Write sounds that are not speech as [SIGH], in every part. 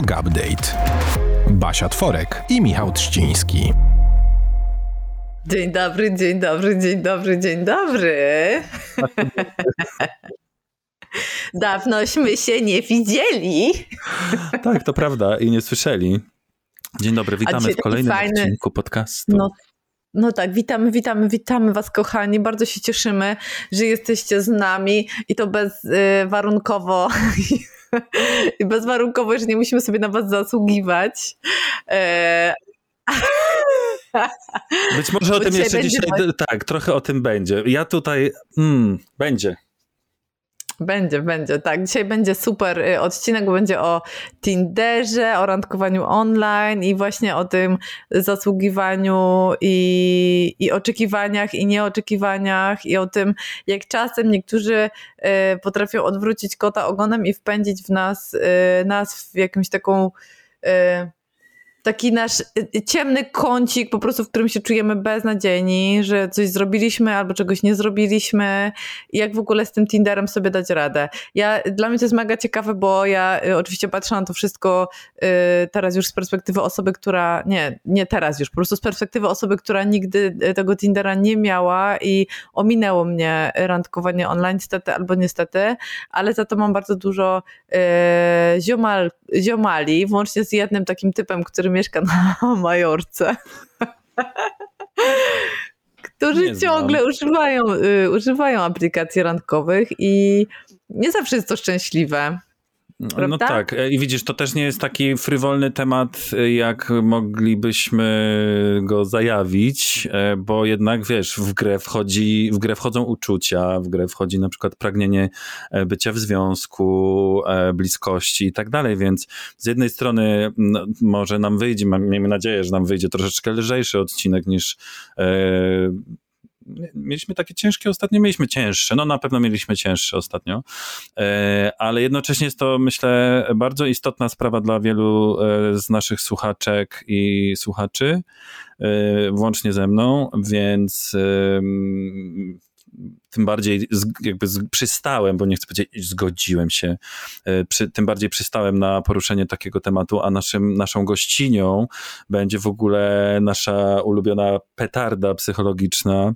Yoga Update. Basia Tworek i Michał Trzciński. Dzień dobry, dzień dobry, dzień dobry, dzień dobry. [LAUGHS] Dawnośmy się nie widzieli. [LAUGHS] Tak, to prawda i nie słyszeli. Dzień dobry, witamy w kolejnym fajny... odcinku podcastu. No, no tak, witamy, witamy, witamy Was, kochani. Bardzo się cieszymy, że jesteście z nami i to bezwarunkowo. [LAUGHS] [LAUGHS] I bezwarunkowo, że nie musimy sobie na Was zasługiwać. E... [LAUGHS] Być może o tym jeszcze dzisiaj, tak, trochę o tym będzie. Ja tutaj, mm, będzie. Będzie, będzie, tak. Dzisiaj będzie super y, odcinek, bo będzie o Tinderze, o randkowaniu online i właśnie o tym zasługiwaniu i, i oczekiwaniach i nieoczekiwaniach i o tym, jak czasem niektórzy y, potrafią odwrócić kota ogonem i wpędzić w nas, y, nas w jakąś taką taki nasz y, y, ciemny kącik, po prostu, w którym się czujemy beznadziejni, że coś zrobiliśmy albo czegoś nie zrobiliśmy jak w ogóle z tym Tinderem sobie dać radę. Ja, dla mnie to jest mega ciekawe, bo ja y, oczywiście patrzę na to wszystko y, teraz już z perspektywy osoby, która, nie, nie teraz już, po prostu z perspektywy osoby, która nigdy tego Tindera nie miała i ominęło mnie randkowanie online, niestety albo niestety, ale za to mam bardzo dużo y, ziomal, ziomali, włącznie z jednym takim typem, który mieszka na [LAUGHS] Majorce. którzy ciągle używają, y, używają aplikacji randkowych i nie zawsze jest to szczęśliwe. No, Prawda? No tak, e, i widzisz, to też nie jest taki frywolny temat, e, jak moglibyśmy go zajawić, e, bo jednak wiesz, w grę wchodzi, w grę wchodzą uczucia, w grę wchodzi na przykład pragnienie bycia w związku, bliskości i tak dalej, więc z jednej strony no, może nam wyjdzie, miejmy nadzieję, że nam wyjdzie troszeczkę lżejszy odcinek niż mieliśmy takie ciężkie ostatnio, mieliśmy cięższe, no na pewno mieliśmy cięższe ostatnio, e, ale jednocześnie jest to, myślę, bardzo istotna sprawa dla wielu e, z naszych słuchaczek i słuchaczy, e, włącznie ze mną, więc tym bardziej jakby przystałem, bo nie chcę powiedzieć, zgodziłem się, przy, tym bardziej przystałem na poruszenie takiego tematu, a naszym, naszą gościnią będzie w ogóle nasza ulubiona petarda psychologiczna,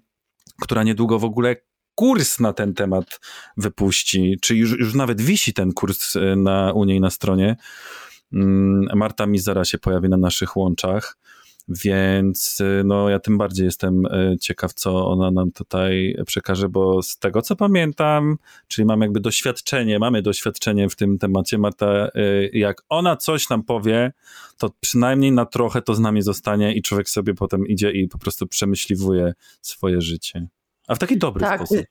która niedługo w ogóle kurs na ten temat wypuści, czy już, już nawet wisi ten kurs e, na, u niej na stronie. Mm, Marta Mizara się pojawi na naszych łączach, więc e, no, ja tym bardziej jestem e, ciekaw, co ona nam tutaj przekaże, bo z tego co pamiętam, czyli mam jakby doświadczenie, mamy doświadczenie w tym temacie. Marta, jak ona coś nam powie, to przynajmniej na trochę to z nami zostanie i człowiek sobie potem idzie i po prostu przemyśliwuje swoje życie. A w taki dobry tak, sposób.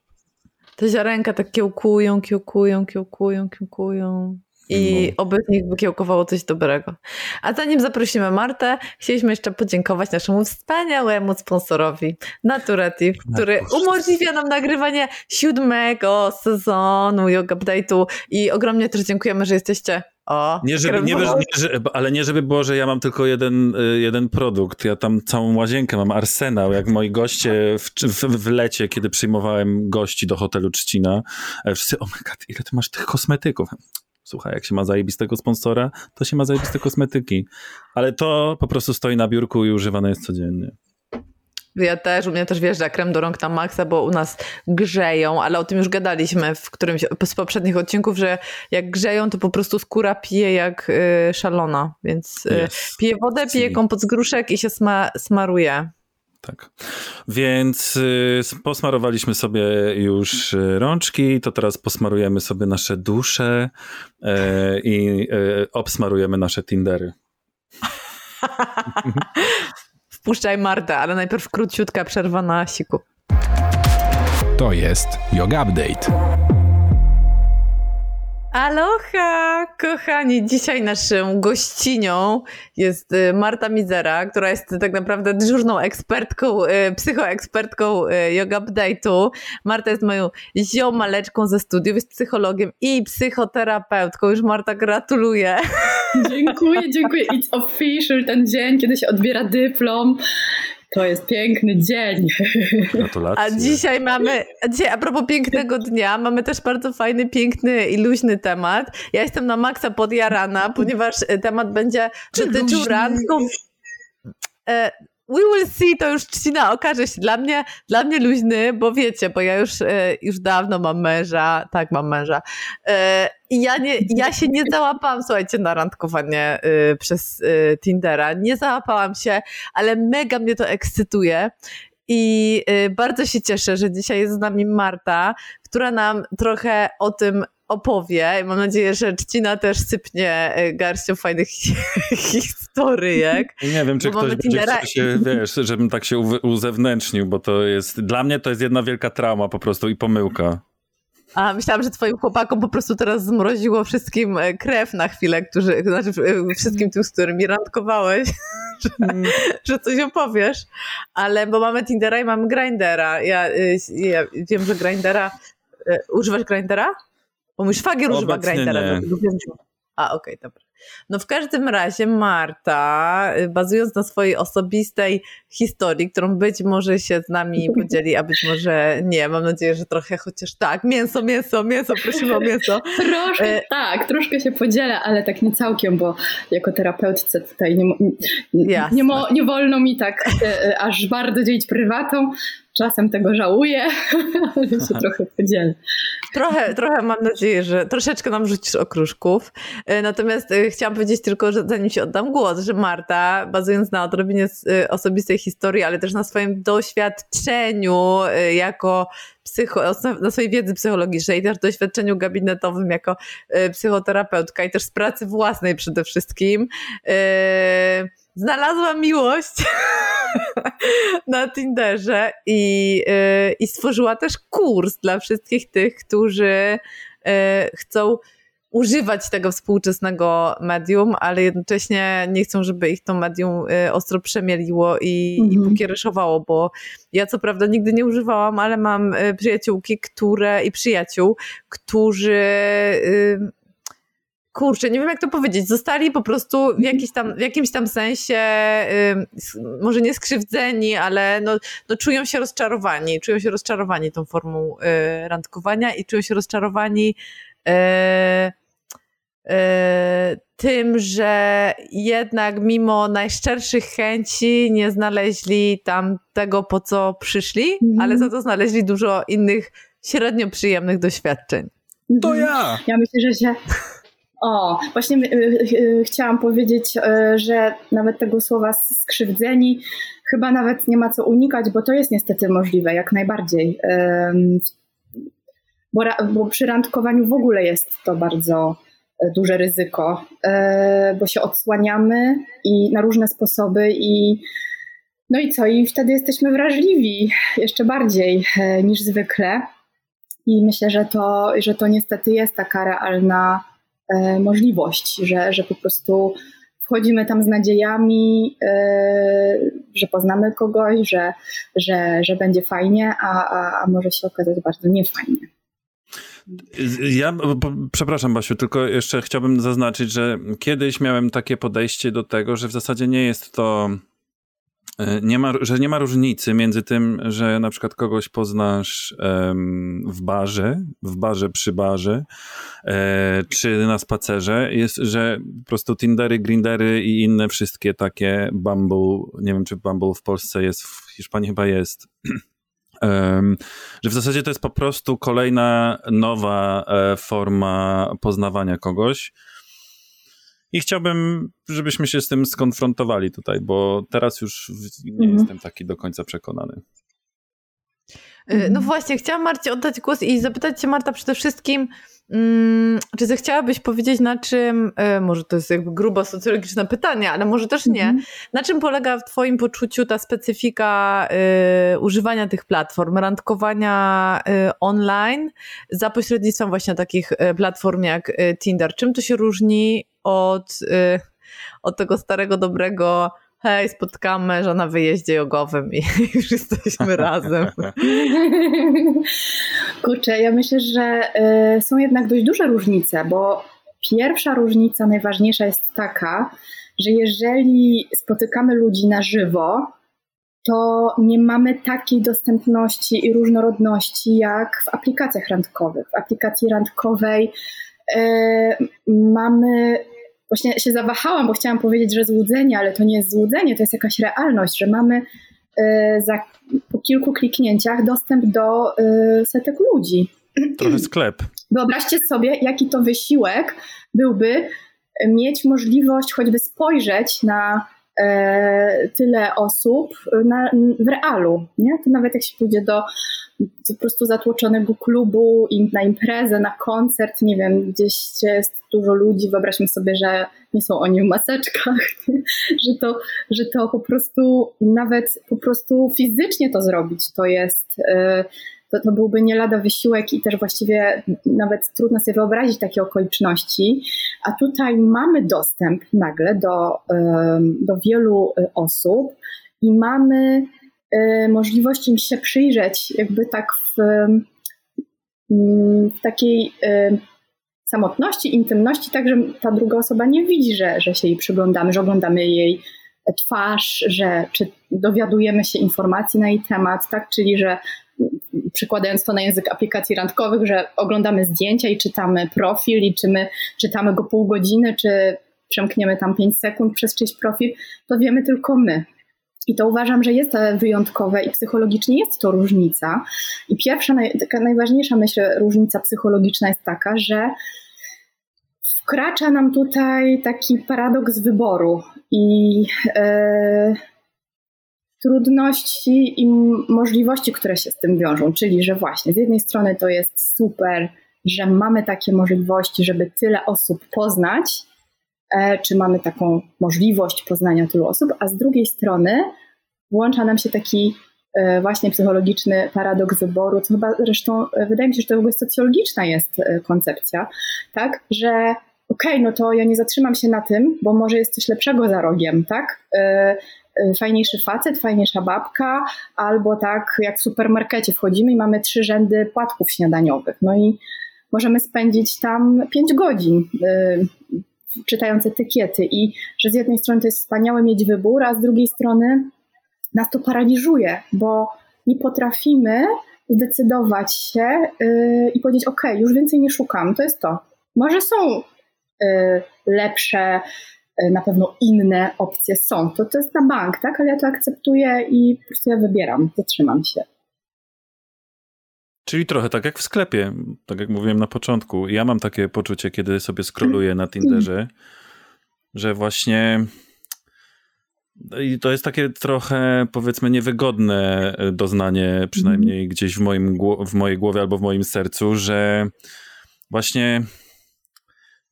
Te ziarenka tak kiełkują, kiełkują, kiełkują, kiełkują. I no. oby z nich wykiełkowało coś dobrego. A zanim zaprosimy Martę, chcieliśmy jeszcze podziękować naszemu wspaniałemu sponsorowi Naturative, który umożliwia nam nagrywanie siódmego sezonu Yoga Update'u i ogromnie też dziękujemy, że jesteście o, nie żeby, nie, nie, ale nie żeby było, że ja mam tylko jeden, y, jeden produkt. Ja tam całą łazienkę mam, arsenał. Jak moi goście w, w, w lecie, kiedy przyjmowałem gości do hotelu Trzcina, e, wszyscy, oh my god, ile ty masz tych kosmetyków? Słuchaj, jak się ma zajebistego sponsora, to się ma zajebiste kosmetyki. Ale to po prostu stoi na biurku i używane jest codziennie. Ja też, u mnie też wjeżdża krem do rąk na maksa, bo u nas grzeją, ale o tym już gadaliśmy w którymś z poprzednich odcinków, że jak grzeją, to po prostu skóra pije jak y, szalona, więc yes. pije wodę, pije kompot z gruszek i się sma smaruje. Tak. Więc y, posmarowaliśmy sobie już y, rączki, to teraz posmarujemy sobie nasze dusze y, i y, obsmarujemy nasze Tindery. [LAUGHS] Wpuszczaj Martę, ale najpierw króciutka przerwa na siku. To jest Yoga Update. Aloha, kochani! Dzisiaj naszą gościnią jest y, Marta Mizera, która jest tak naprawdę dyżurną ekspertką, y, psychoekspertką y, yoga update'u. Marta jest moją ziomaleczką ze studiów, jest psychologiem i psychoterapeutką. Już Marta gratuluję. Dziękuję, dziękuję. It's official ten dzień, kiedy się odbiera dyplom. To jest piękny dzień. Gratulacje. A dzisiaj mamy, a dzisiaj a propos pięknego dnia, mamy też bardzo fajny, piękny i luźny temat. Ja jestem na maksa podjarana, ponieważ e, temat będzie dotyczył randków. E, We will see, to już Trzcina okaże się. Dla mnie, dla mnie luźny, bo wiecie, bo ja już, e, już dawno mam męża, tak, mam męża. I ja, nie, [LAUGHS] ja się nie załapałam, słuchajcie, na randkowanie e, przez Tindera. Nie załapałam się, ale mega mnie to ekscytuje. I bardzo się cieszę, że dzisiaj jest z nami Marta, która nam trochę o tym opowie. Mam nadzieję, że Czcina też sypnie e, garścią fajnych [LAUGHS] historyjek. Nie wiem, czy ktoś będzie Tindera... się, wiesz, żebym tak się uzewnętrznił, bo to jest, dla mnie to jest jedna wielka trauma po prostu i pomyłka. A myślałam, że twoim chłopakom po prostu teraz zmroziło wszystkim e, krew na chwilę, którzy, znaczy e, wszystkim tym, z którymi randkowałeś, [LAUGHS] że, mm. że coś opowiesz. Ale bo mamy Tindera i mamy Grindera. Ja, ja wiem, że Grindera. Używasz Grindera? Bo mój szwagier używa grindera. A, okej, okay, dobra. No w każdym razie Marta, y, bazując na swojej osobistej historii, którą być może się z nami [LAUGHS] podzieli, a być może nie, mam nadzieję, że trochę chociaż tak, mięso, mięso, mięso, prosimy o mięso. [LAUGHS] Troszkę, e... tak, troszkę się podzielę, ale tak nie całkiem, bo jako terapeutce tutaj nie, nie, nie, nie wolno mi tak e, e, aż bardzo dzielić prywatą, czasem tego żałuję, [LAUGHS] ale się trochę podzielę. Trochę, trochę mam nadzieję, że troszeczkę nam rzucisz okruszków. E, natomiast e, chciałam powiedzieć tylko, że zanim się oddam głos, że Marta, bazując na odrobinie e, osobistej historii, ale też na swoim doświadczeniu jako psycho, na swojej wiedzy psychologicznej też doświadczeniu gabinetowym jako psychoterapeutka i też z pracy własnej przede wszystkim, znalazłam miłość [LAUGHS] na Tinderze i, yy, i stworzyła też kurs dla wszystkich tych, którzy yy, chcą używać tego współczesnego medium, ale jednocześnie nie chcą, żeby ich to medium y, ostro przemieliło i, -hmm. i mhm. pokiereszowało, bo ja co prawda nigdy nie używałam, ale mam y, przyjaciółki, które i przyjaciół, którzy y, kurczę, nie wiem jak to powiedzieć, zostali po prostu w, mhm. jakiś tam, w jakimś tam sensie, może nie skrzywdzeni, ale no, no czują się rozczarowani, czują się rozczarowani tą formą y, randkowania i czują się rozczarowani y, y, tym, że jednak mimo najszczerszych chęci nie znaleźli tam tego, po co przyszli, mm. ale za to znaleźli dużo innych średnio przyjemnych doświadczeń. To ja! Ja myślę, że się o, właśnie y, y, y, chciałam powiedzieć, że nawet tego słowa skrzywdzeni chyba nawet nie ma co unikać, bo to jest niestety możliwe, jak najbardziej. Bo, bo przy randkowaniu w ogóle jest to bardzo duże ryzyko, bo się odsłaniamy i na różne sposoby i no i co? I wtedy jesteśmy wrażliwi jeszcze bardziej niż zwykle. I myślę, że to, że to niestety jest taka realna możliwość, że, że po prostu wchodzimy tam z nadziejami, e, że poznamy kogoś, że, że, że będzie fajnie, a, a, a może się okazać bardzo niefajnie. Ja, przepraszam Basiu, tylko jeszcze chciałbym zaznaczyć, że kiedyś miałem takie podejście do tego, że w zasadzie nie jest to E, nie ma, że nie ma różnicy między tym, że na przykład kogoś poznasz um, w barze, w barze przy barze, e, czy na spacerze, jest, że po prostu Tindery, Grindery i inne wszystkie takie Bumble, nie wiem czy Bumble w Polsce jest, w Hiszpanii chyba jest, [CLEARS THROAT] um, że w zasadzie to jest po prostu kolejna nowa e, forma poznawania kogoś, i chciałbym, żebyśmy się z tym skonfrontowali tutaj, bo teraz już nie mhm. jestem taki do końca przekonany. Y, no mhm. właśnie, chciałam Marcie oddać głos i zapytać Cię, Marta, przede wszystkim, mm, czy zechciałabyś powiedzieć, na czym, y, może to jest jakby grubo socjologiczne pytanie, ale może też nie, mm -hmm. na czym polega w Twoim poczuciu ta specyfika y, używania tych platform, randkowania y, online za pośrednictwem właśnie takich platform jak Tinder? Czym to się różni od, y, od tego starego, dobrego hej, spotkamy męża na wyjeździe jogowym i [LAUGHS] już jesteśmy razem. [LAUGHS] Kurczę, ja myślę, że y, są jednak dość duże różnice, bo pierwsza różnica, najważniejsza jest taka, że jeżeli spotykamy ludzi na żywo, to nie mamy takiej dostępności i różnorodności jak w aplikacjach randkowych. W aplikacji randkowej e, mamy właśnie się zawahałam, bo chciałam powiedzieć, że złudzenie, ale to nie jest złudzenie, to jest jakaś realność, że mamy e, za, po kilku kliknięciach dostęp do e, setek ludzi. Trochę sklep. Wyobraźcie sobie, jaki to wysiłek byłby mieć możliwość choćby spojrzeć na e, tyle osób na, w realu. Nie? To nawet jak się pójdzie do po prostu zatłoczonego klubu, na imprezę, na koncert, nie wiem, gdzieś jest dużo ludzi, wyobraźmy sobie, że nie są oni w maseczkach, [LAUGHS] że to, że to po prostu nawet po prostu fizycznie to zrobić, to jest e, to, to byłby nie lada wysiłek i też właściwie nawet trudno sobie wyobrazić takie okoliczności. A tutaj mamy dostęp nagle do, do wielu e, osób i mamy możliwość im się przyjrzeć, jakby tak w, w takiej e, samotności, intymności, tak, że ta druga osoba nie widzi, że, że się jej przyglądamy, że oglądamy jej twarz, że czy dowiadujemy się informacji na jej temat, tak, czyli że przykładając to na język aplikacji randkowych, że oglądamy zdjęcia i czytamy profil, liczymy, czytamy go pół godziny, czy przemkniemy tam 5 sekund przez czyjś profil, to wiemy tylko my. I to uważam, że jest wyjątkowe i psychologicznie jest to różnica. I pierwsza, taka najważniejsza myśl, różnica psychologiczna jest taka, że wkracza nam tutaj taki paradoks wyboru i yy, trudności i możliwości, które się z tym wiążą. Czyli, że właśnie z jednej strony to jest super, że mamy takie możliwości, żeby tyle osób poznać, e, czy mamy taką możliwość poznania tylu osób, a z drugiej strony włącza nam się taki e, właśnie psychologiczny paradoks wyboru, co chyba zresztą e, wydaje mi się, że to w ogóle socjologiczna jest koncepcja, tak, że okej, okay, no to ja nie zatrzymam się na tym, bo może jest coś lepszego za rogiem, tak? Fajniejszy facet, fajniejsza babka, albo tak jak w supermarkecie wchodzimy i mamy trzy rzędy płatków śniadaniowych. No i możemy spędzić tam pięć godzin czytając etykiety i że z jednej strony to jest wspaniałe mieć wybór, a z drugiej strony nas to paraliżuje, bo nie potrafimy zdecydować się yy, i powiedzieć: OK, już więcej nie szukam, to jest to. Może są yy, lepsze E, na pewno inne opcje są. To, to jest na bank, tak? Ale ja to akceptuję i po prostu ja wybieram, zatrzymam się. Czyli trochę tak jak w sklepie, tak jak mówiłem na początku. Ja mam takie poczucie, kiedy sobie scrolluję na Tinderze, że właśnie i to jest takie trochę, powiedzmy, niewygodne doznanie, przynajmniej mm. gdzieś w, moim, w mojej głowie albo w moim sercu, że właśnie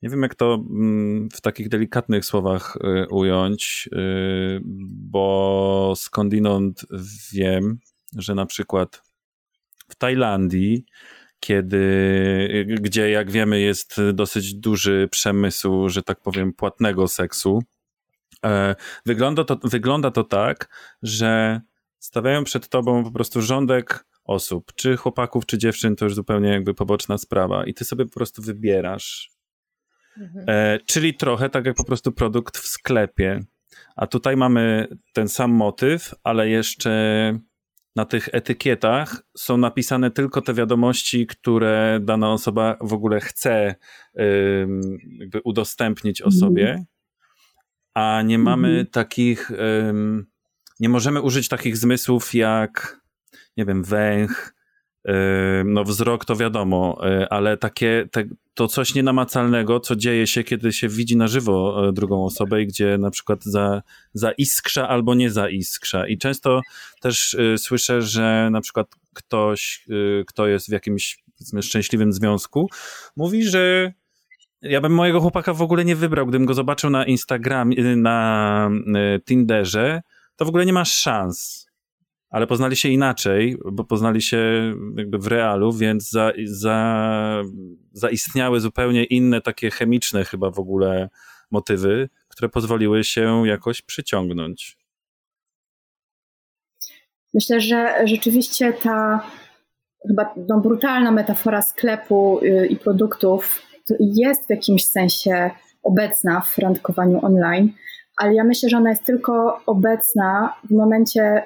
nie wiem, jak to mm, w takich delikatnych słowach y, ująć, y, bo skądinąd wiem, że na przykład w Tajlandii, kiedy, gdzie jak wiemy jest dosyć duży przemysł, że tak powiem, płatnego seksu, e, wygląda to, wygląda to tak, że stawiają przed tobą po prostu rządek osób, czy chłopaków, czy dziewczyn, to już zupełnie jakby poboczna sprawa i ty sobie po prostu wybierasz Mhm. E, czyli trochę tak jak po prostu produkt w sklepie. A tutaj mamy ten sam motyw, ale jeszcze na tych etykietach są napisane tylko te wiadomości, które dana osoba w ogóle chce jakby udostępnić mhm. osobie, a nie mamy mhm. takich, nie możemy użyć takich zmysłów jak, nie wiem, węch, no wzrok to wiadomo, e, ale takie, te, to coś nienamacalnego, co dzieje się, kiedy się widzi na żywo e, drugą osobę i gdzie na przykład za, zaiskrza albo nie zaiskrza. I często też y, słyszę, że na przykład ktoś, y, kto jest w jakimś szczęśliwym związku, mówi, że ja bym mojego chłopaka w ogóle nie wybrał, gdybym go zobaczył na Instagramie, na Tinderze, to w ogóle nie masz szans ale poznali się inaczej, bo poznali się jakby w realu, więc za, za, zaistniały zupełnie inne takie chemiczne chyba w ogóle motywy, które pozwoliły się jakoś przyciągnąć. Myślę, że rzeczywiście ta chyba no, brutalna metafora sklepu y, i produktów jest w jakimś sensie obecna w randkowaniu online, ale ja myślę, że ona jest tylko obecna w momencie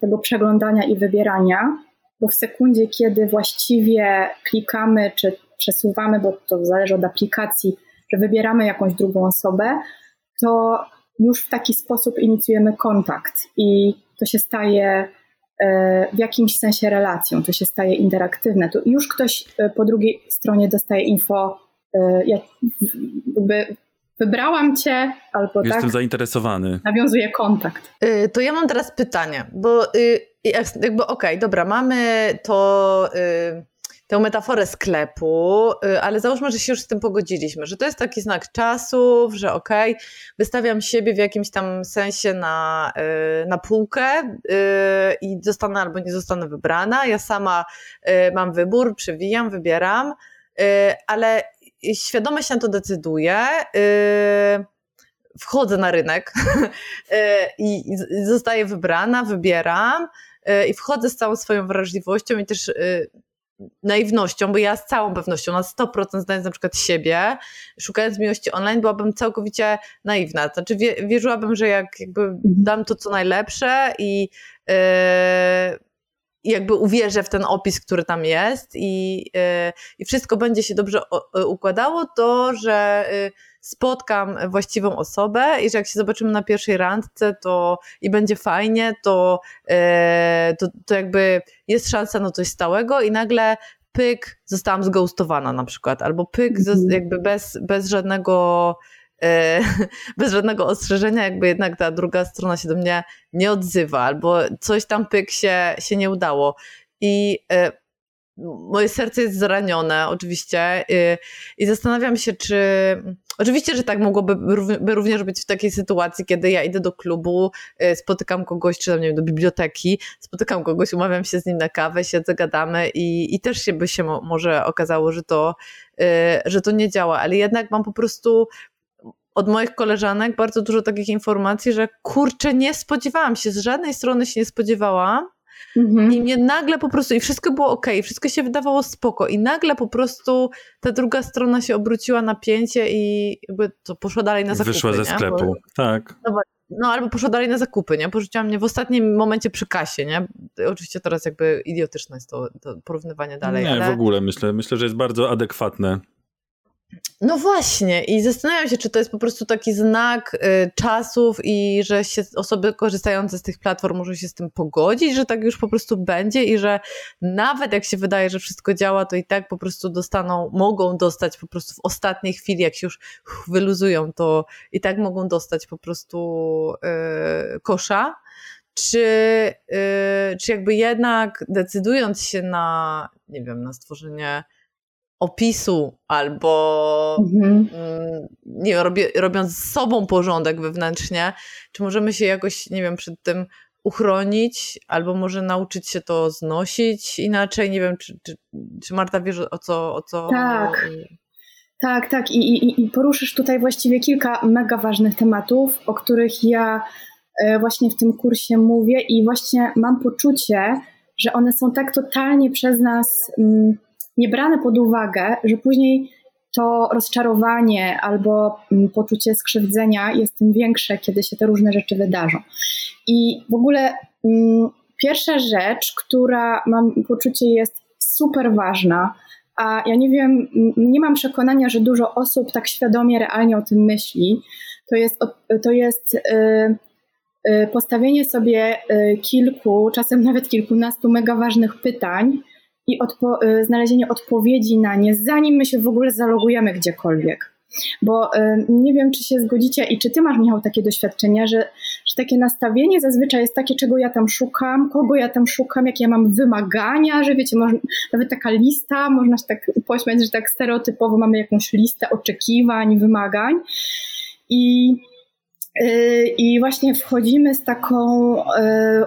tego przeglądania i wybierania, bo w sekundzie, kiedy właściwie klikamy czy przesuwamy, bo to zależy od aplikacji, że wybieramy jakąś drugą osobę, to już w taki sposób inicjujemy kontakt i to się staje e, w jakimś sensie relacją, to się staje interaktywne. To już ktoś e, po drugiej stronie dostaje info, jakby wybrałam cię, albo Jestem tak. zainteresowany. Nawiązuje kontakt. Y, to ja mam teraz pytanie, bo y, jakby okej, okay, dobra, mamy to y, tę metaforę sklepu, y, ale załóżmy, że się już z tym pogodziliśmy, że to jest taki znak czasów, że okej, okay, wystawiam siebie w jakimś tam sensie na, y, na półkę y, i zostanę albo nie zostanę wybrana. Ja sama mam wybór, przewijam, wybieram, ale świadomie się na to decyduję wchodzę na rynek [LAUGHS] i zostaję wybrana, wybieram i wchodzę z całą swoją wrażliwością i też naiwnością, bo ja z całą pewnością, na 100% znając na przykład siebie, szukając miłości online, byłabym całkowicie naiwna. Znaczy wierzyłabym, że jak jakby mhm. dam to co najlepsze i yy, jakby uwierzę w ten opis, który tam jest i, yy, i wszystko będzie się dobrze układało, to że yy, spotkam właściwą osobę i że jak się zobaczymy na pierwszej randce to i będzie fajnie, to, to, to jakby jest szansa na coś stałego i nagle pyk, zostałam zgoustowana na przykład, albo pyk mm. jakby bez, bez żadnego [LAUGHS] bez żadnego ostrzeżenia, jakby jednak ta druga strona się do mnie nie odzywa, albo coś tam pyk się, się nie udało. I e, moje serce jest zranione, oczywiście, i, i zastanawiam się, czy. Oczywiście, że tak mogłoby również być w takiej sytuacji, kiedy ja idę do klubu, spotykam kogoś, czy tam, nie wiem, do biblioteki, spotykam kogoś, umawiam się z nim na kawę, siedzę, gadamy i, i też się by się może okazało, że to, że to nie działa, ale jednak mam po prostu od moich koleżanek bardzo dużo takich informacji, że kurczę, nie spodziewałam się, z żadnej strony się nie spodziewałam, Mhm. I mnie nagle po prostu, i wszystko było ok, wszystko się wydawało spoko, i nagle po prostu ta druga strona się obróciła na pięcie i jakby to poszła dalej na zakupy. Wyszła ze sklepu, Bo, tak. No, no, albo poszła dalej na zakupy, nie? Porzuciła mnie w ostatnim momencie przy kasie, nie? Oczywiście teraz jakby idiotyczne jest to, to porównywanie dalej. Nie, ale... w ogóle myślę, myślę, że jest bardzo adekwatne no właśnie, i zastanawiam się, czy to jest po prostu taki znak y, czasów i że się osoby korzystające z tych platform muszą się z tym pogodzić, że tak już po prostu będzie i że nawet jak się wydaje, że wszystko działa, to i tak po prostu dostaną, mogą dostać po prostu w ostatniej chwili, jak się już wyluzują, to i tak mogą dostać po prostu y, kosza. Czy, y, czy jakby jednak decydując się na, nie wiem, na stworzenie opisu albo mhm. Mm, nie wiem, robię, robiąc z sobą porządek wewnętrznie, czy możemy się jakoś, nie wiem, przed tym uchronić, albo może nauczyć się to znosić inaczej, nie wiem, czy, czy, czy Marta wiesz o co... O co tak, tak, tak. I, i, i poruszysz tutaj właściwie kilka mega ważnych tematów, o których ja e, właśnie w tym kursie mówię i właśnie mam poczucie, że one są tak totalnie przez nas mm, nie brane pod uwagę, że później to rozczarowanie albo mm, poczucie skrzywdzenia jest tym większe, kiedy się te różne rzeczy wydarzą. I w ogóle mm, pierwsza rzecz, która mam poczucie jest super ważna, a ja nie wiem, nie mam przekonania, że dużo osób tak świadomie, realnie o tym myśli, to jest, to jest yy, yy, postawienie sobie yy, kilku, czasem nawet kilkunastu mega ważnych pytań, i odpo- y, znalezienie odpowiedzi na nie, zanim my się w ogóle zalogujemy gdziekolwiek. Bo y, nie wiem, czy się zgodzicie i czy ty masz, Michał, takie doświadczenia, że, że takie nastawienie zazwyczaj jest takie, czego ja tam szukam, kogo ja tam szukam, jakie ja mam wymagania, że wiecie, nawet taka lista, można się tak pośmiać, że tak stereotypowo mamy jakąś listę oczekiwań, wymagań. I y, i właśnie wchodzimy z taką y,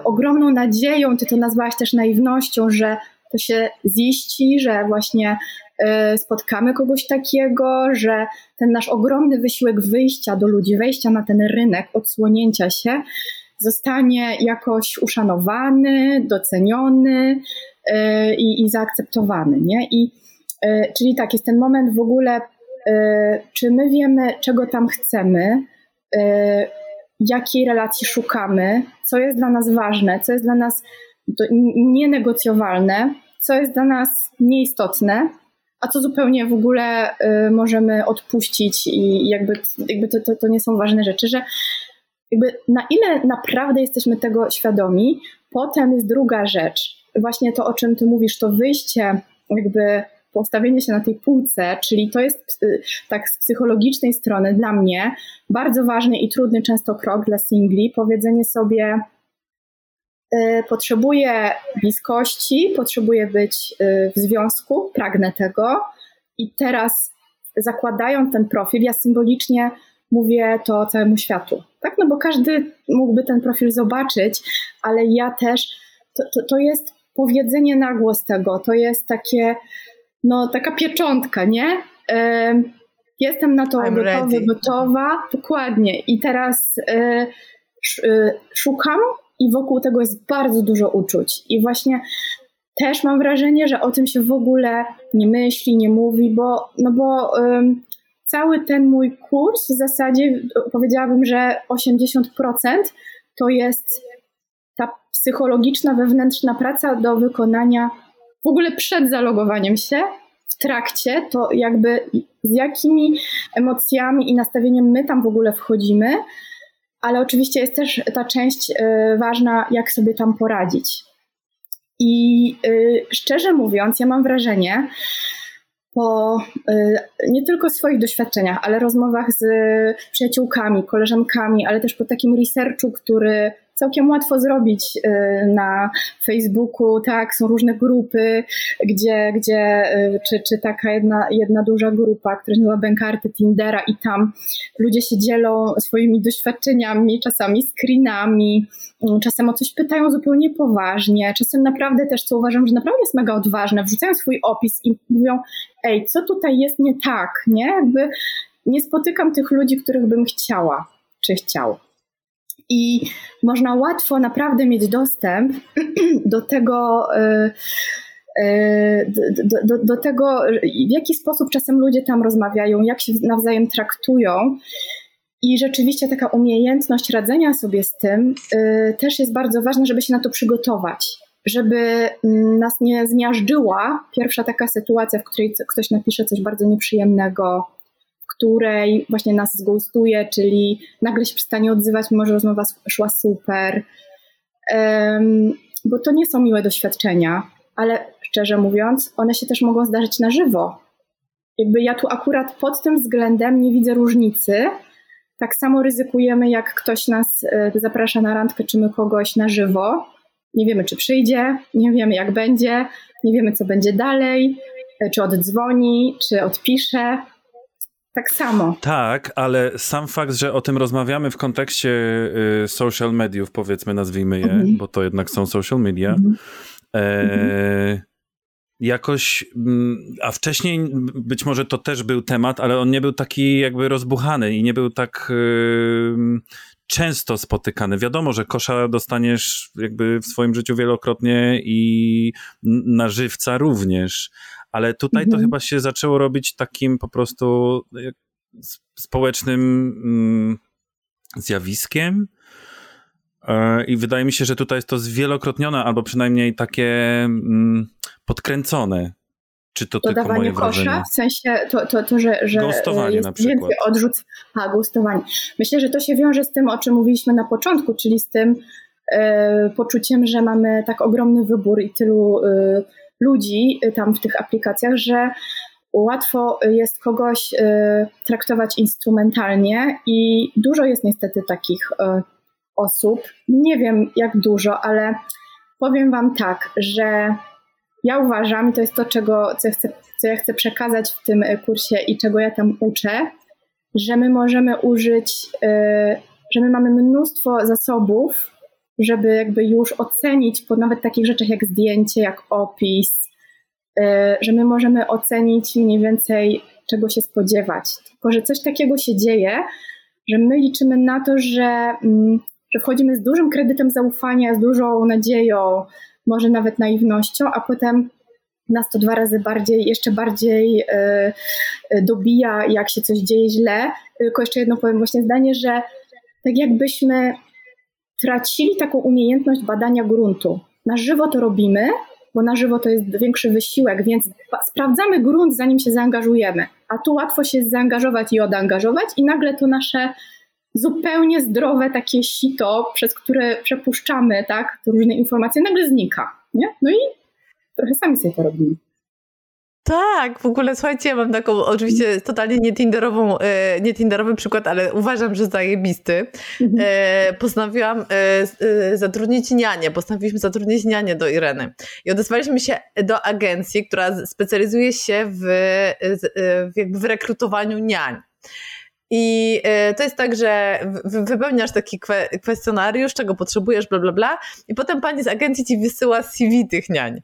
ogromną nadzieją, ty to nazwałaś też naiwnością, że to się ziści, że właśnie e, spotkamy kogoś takiego, że ten nasz ogromny wysiłek wyjścia do ludzi, wejścia na ten rynek, odsłonięcia się, zostanie jakoś uszanowany, doceniony e, i, i zaakceptowany. Nie? I, e, czyli tak, jest ten moment w ogóle, czy my wiemy, czego tam chcemy, jakiej relacji szukamy, co jest dla nas ważne, co jest dla nas nienegocjowalne, co jest dla nas nieistotne, a co zupełnie w ogóle y, możemy odpuścić i jakby, jakby to, to, to nie są ważne rzeczy, że jakby na ile naprawdę jesteśmy tego świadomi, potem jest druga rzecz. Właśnie to, o czym ty mówisz, to wyjście, jakby postawienie się na tej półce, czyli to jest y, tak z psychologicznej strony dla mnie bardzo ważny i trudny często krok dla singli, powiedzenie sobie, potrzebuję bliskości, potrzebuję być y, w związku, pragnę tego i teraz zakładając ten profil, ja symbolicznie mówię to całemu światu. Tak, no bo każdy mógłby ten profil zobaczyć, ale ja też, to, to, to jest powiedzenie na głos tego, to jest takie no taka pieczątka, nie? Jestem na to I'm gotowy, gotowa, dokładnie. I teraz e, e, szukam i wokół tego jest bardzo dużo uczuć. I właśnie też mam wrażenie, że o tym się w ogóle nie myśli, nie mówi, bo, no bo um, cały ten mój kurs w zasadzie powiedziałabym, że 80% to jest ta psychologiczna, wewnętrzna praca do wykonania w ogóle przed zalogowaniem się, w trakcie, to jakby z jakimi emocjami i nastawieniem my tam w ogóle wchodzimy, ale oczywiście jest też ta część y, ważna, jak sobie tam poradzić. I y, szczerze mówiąc, ja mam wrażenie, po y, nie tylko swoich doświadczeniach, ale rozmowach z przyjaciółkami, koleżankami, ale też po takim researchu, który całkiem łatwo zrobić y, na Facebooku, tak, są różne grupy, gdzie, gdzie y, czy, czy taka jedna, jedna duża grupa, która się nazywa Bękarty Tindera i tam ludzie się dzielą swoimi doświadczeniami, czasami screenami, mm, czasem o coś pytają zupełnie poważnie, czasem naprawdę też, co uważam, że naprawdę jest mega odważne, wrzucają swój opis i mówią, ej, co tutaj jest nie tak, nie? Jakby nie spotykam tych ludzi, których bym chciała, czy chciał i można łatwo naprawdę mieć dostęp [CLEARS THROAT] do tego, y, y, do, do, do, tego, w jaki sposób czasem ludzie tam rozmawiają, jak się nawzajem traktują. I rzeczywiście taka umiejętność radzenia sobie z tym y, też jest bardzo ważna, żeby się na to przygotować. Żeby mm, nas nie zmiażdżyła pierwsza taka sytuacja, w której ktoś napisze coś bardzo nieprzyjemnego, której właśnie nas zgustuje, czyli nagle się przestanie odzywać, mimo że rozmowa szła super. Um, bo to nie są miłe doświadczenia, ale szczerze mówiąc, one się też mogą zdarzyć na żywo. Jakby ja tu akurat pod tym względem nie widzę różnicy. Tak samo ryzykujemy, jak ktoś nas e, zaprasza na randkę, czy my kogoś na żywo. Nie wiemy, czy przyjdzie, nie wiemy, jak będzie, nie wiemy, co będzie dalej, e, czy oddzwoni, czy odpisze tak samo. Tak, ale sam fakt, że o tym rozmawiamy w kontekście y, social mediów, powiedzmy, nazwijmy je, mhm. bo to jednak są social media, mhm. e, jakoś, mm, a wcześniej być może to też był temat, ale on nie był taki jakby rozbuchany i nie był tak y, często spotykany. Wiadomo, że kosza dostaniesz jakby w swoim życiu wielokrotnie i na żywca również, ale tutaj mhm. to chyba się zaczęło robić takim po prostu społecznym mm, zjawiskiem. E, I wydaje mi się, że tutaj jest to zwielokrotnione, albo przynajmniej takie mm, podkręcone. Czy to Dodawanie tylko moje kosza, wrażenie? w sensie to, to, to że, że ghostowanie jest na przykład. więcej odrzuc... A, ghostowanie. Myślę, że to się wiąże z tym, o czym mówiliśmy na początku, czyli z tym e, poczuciem, że mamy tak ogromny wybór i tylu e, ludzi y, tam w tych aplikacjach, że łatwo jest kogoś y, traktować instrumentalnie i dużo jest niestety takich y, osób. Nie wiem jak dużo, ale powiem Wam tak, że ja uważam, i to jest to, czego, co, chcę, co ja chcę przekazać w tym kursie i czego ja tam uczę, że my możemy użyć, że my mamy mnóstwo zasobów żeby jakby już ocenić po nawet takich rzeczach jak zdjęcie, jak opis, y, że my możemy ocenić mniej więcej czego się spodziewać. Tylko, że coś takiego się dzieje, że my liczymy na to, że, mm, że wchodzimy z dużym kredytem zaufania, z dużą nadzieją, może nawet naiwnością, a potem nas to dwa razy bardziej, jeszcze bardziej y, y, dobija, jak się coś dzieje źle. Tylko jeszcze jedno powiem właśnie zdanie, że tak jakbyśmy tracili taką umiejętność badania gruntu. Na żywo to robimy, bo na żywo to jest większy wysiłek, więc sprawdzamy grunt, zanim się zaangażujemy. A tu łatwo się zaangażować i odangażować, i nagle to nasze zupełnie zdrowe takie sito, przez które przepuszczamy tak, różne informacje, nagle znika. Nie? No i trochę sami sobie to robimy. Tak, w ogóle słuchajcie, ja mam taką oczywiście totalnie nie tinderową, e, nie tinderowy przykład, ale uważam, że zajebisty. Mhm. E, postanowiłam e, zatrudnić nianię, postanowiliśmy zatrudnić nianię do Ireny. I odezwaliśmy się do agencji, która specjalizuje się w, w, jakby w rekrutowaniu niań. I to jest tak, że wypełniasz taki kwestionariusz, czego potrzebujesz, bla, bla, bla, i potem pani z agencji ci wysyła CV tych niań.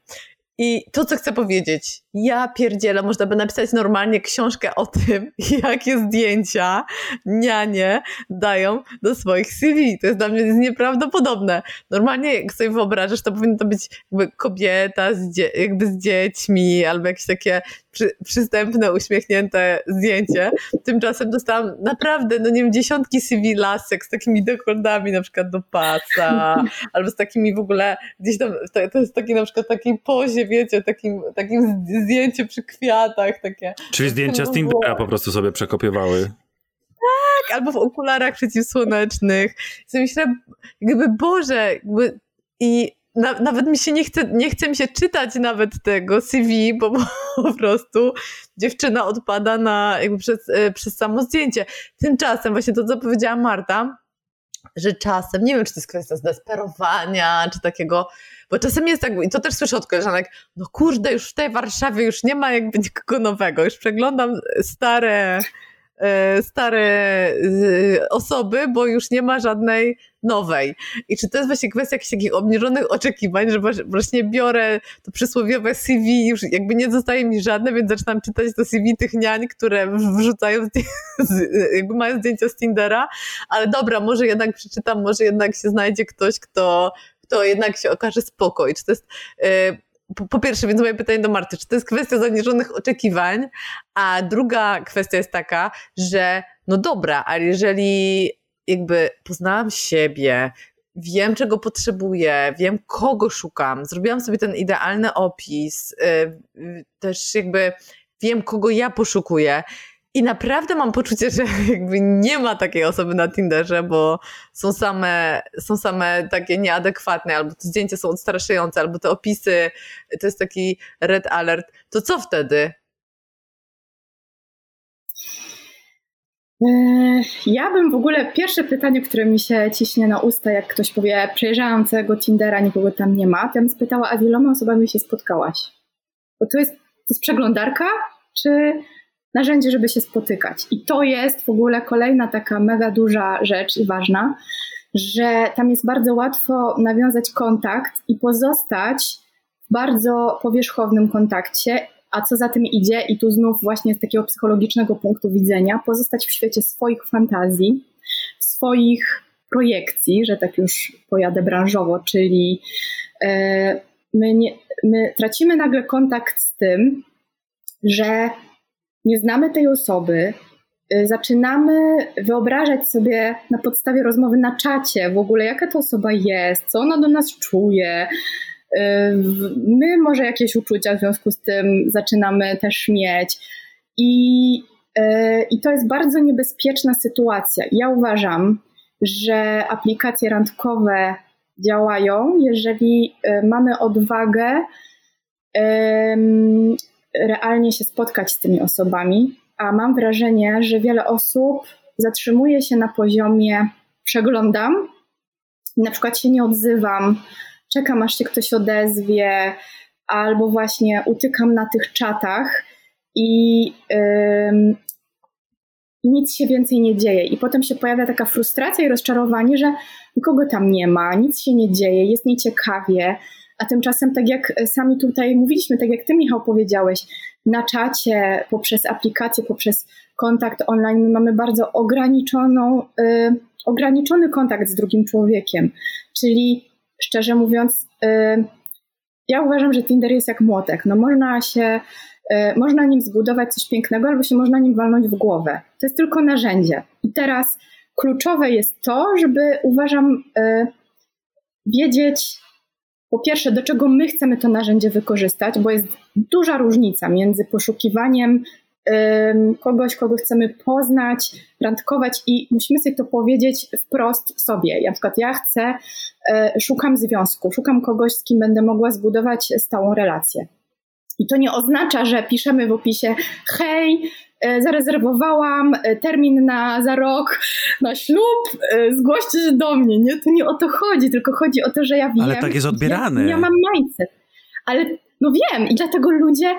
I to, co chcę powiedzieć, ja pierdzielę, można by napisać normalnie książkę o tym, [LAUGHS] jakie zdjęcia nianie dają do swoich CV. To jest dla mnie nieprawdopodobne. Normalnie, jak sobie wyobrażasz, to powinno to być jakby kobieta z, jakby z dziećmi, albo jakieś takie przy, przystępne, uśmiechnięte zdjęcie. Tymczasem dostałam naprawdę, no nie wiem, dziesiątki CV lasek z takimi dekoldami na przykład do pasa, [LAUGHS] albo z takimi w ogóle gdzieś tam, to, to jest taki na przykład takiej pozie, wiecie, takim, takim zdjęcie przy kwiatach takie. Czyli zdjęcia z Tindera po prostu sobie przekopiowały. Tak, albo w okularach przeciwsłonecznych. I myślę, jakby Boże, jakby i na, nawet mi się nie chce, nie chce mi się czytać nawet tego CV, bo [LAUGHS] po prostu dziewczyna odpada na, jakby przez, e, przez samo zdjęcie. Tymczasem właśnie to, co powiedziała Marta, że czasem, nie wiem, czy to jest kwestia zdesperowania, czy takiego, bo czasem jest tak, i to też słyszę od koleżanek, no kurde, już w tej Warszawie już nie ma jakby nikogo nowego, już przeglądam stare, e, stare e, osoby, bo już nie ma żadnej nowej. I czy to jest właśnie kwestia jakichś takich obniżonych oczekiwań, że właśnie biorę to przysłowiowe CV, już jakby nie zostaje mi żadne, więc zaczynam czytać to CV tych niań, które wrzucają, [LAUGHS] jakby mają zdjęcia z Tindera, ale dobra, może jednak przeczytam, może jednak się znajdzie ktoś, kto, kto jednak się okaże spokoj. Czy to jest... Yy, po, pierwsze, więc moje pytanie do Marty, czy to jest kwestia zaniżonych oczekiwań, a druga kwestia jest taka, że no dobra, ale jeżeli jakby poznałam siebie, wiem czego potrzebuję, wiem kogo szukam, zrobiłam sobie ten idealny opis, yy, też jakby wiem kogo ja poszukuję. I naprawdę mam poczucie, że [LAUGHS] jakby nie ma takiej osoby na Tinderze, bo są same, są same takie nieadekwatne, albo te zdjęcia są odstraszające, albo te opisy, to jest taki red alert. To co wtedy? Eee, ja bym w ogóle, pierwsze pytanie, które mi się ciśnie na usta, jak ktoś powie, przejrzałam całego Tindera, nikogo tam nie ma, to ja bym spytała, a z osobami się spotkałaś? Bo to jest, to jest przeglądarka, czy narzędzie, żeby się spotykać? I to jest w ogóle kolejna taka mega duża rzecz i ważna, że tam jest bardzo łatwo nawiązać kontakt i pozostać w bardzo powierzchownym kontakcie a co za tym idzie, i tu znów właśnie z takiego psychologicznego punktu widzenia, pozostać w świecie swoich fantazji, swoich projekcji, że tak już pojadę branżowo, czyli e, my, nie, my tracimy nagle kontakt z tym, że nie znamy tej osoby, e, zaczynamy wyobrażać sobie na podstawie rozmowy na czacie w ogóle, jaka to osoba jest, co ona do nas czuje, My może jakieś uczucia w związku z tym zaczynamy też mieć. I, e, i to jest bardzo niebezpieczna sytuacja. Ja uważam, że aplikacje randkowe działają, jeżeli mamy odwagę realnie się spotkać z tymi osobami, a mam wrażenie, że wiele osób zatrzymuje się na poziomie przeglądam, na przykład się nie odzywam, czekam aż się ktoś odezwie, albo właśnie utykam na tych czatach i, yy, nic się więcej nie dzieje. I potem się pojawia taka frustracja i rozczarowanie, że nikogo tam nie ma, nic się nie dzieje, jest nieciekawie. A tymczasem, tak jak sami tutaj mówiliśmy, tak jak ty, Michał, powiedziałeś, na czacie, poprzez aplikację, poprzez kontakt online, my mamy bardzo ograniczoną, yy, ograniczony kontakt z drugim człowiekiem. Czyli szczerze mówiąc, y, ja uważam, że Tinder jest jak młotek. No można się, y, można nim zbudować coś pięknego, albo się można nim walnąć w głowę. To jest tylko narzędzie. I teraz kluczowe jest to, żeby uważam y, wiedzieć, po pierwsze, do czego my chcemy to narzędzie wykorzystać, bo jest duża różnica między poszukiwaniem kogoś, kogo chcemy poznać, randkować i musimy sobie to powiedzieć wprost sobie. Na przykład ja chcę, e, szukam związku, szukam kogoś, z kim będę mogła zbudować stałą relację. I to nie oznacza, że piszemy w opisie hej, zarezerwowałam e, termin na za rok na ślub, zgłoście się do mnie. Nie, to nie o to chodzi, tylko chodzi o to, że ja wiem. Ale tak jest odbierane. Ja, ja mam mindset. Ale no wiem i dlatego ludzie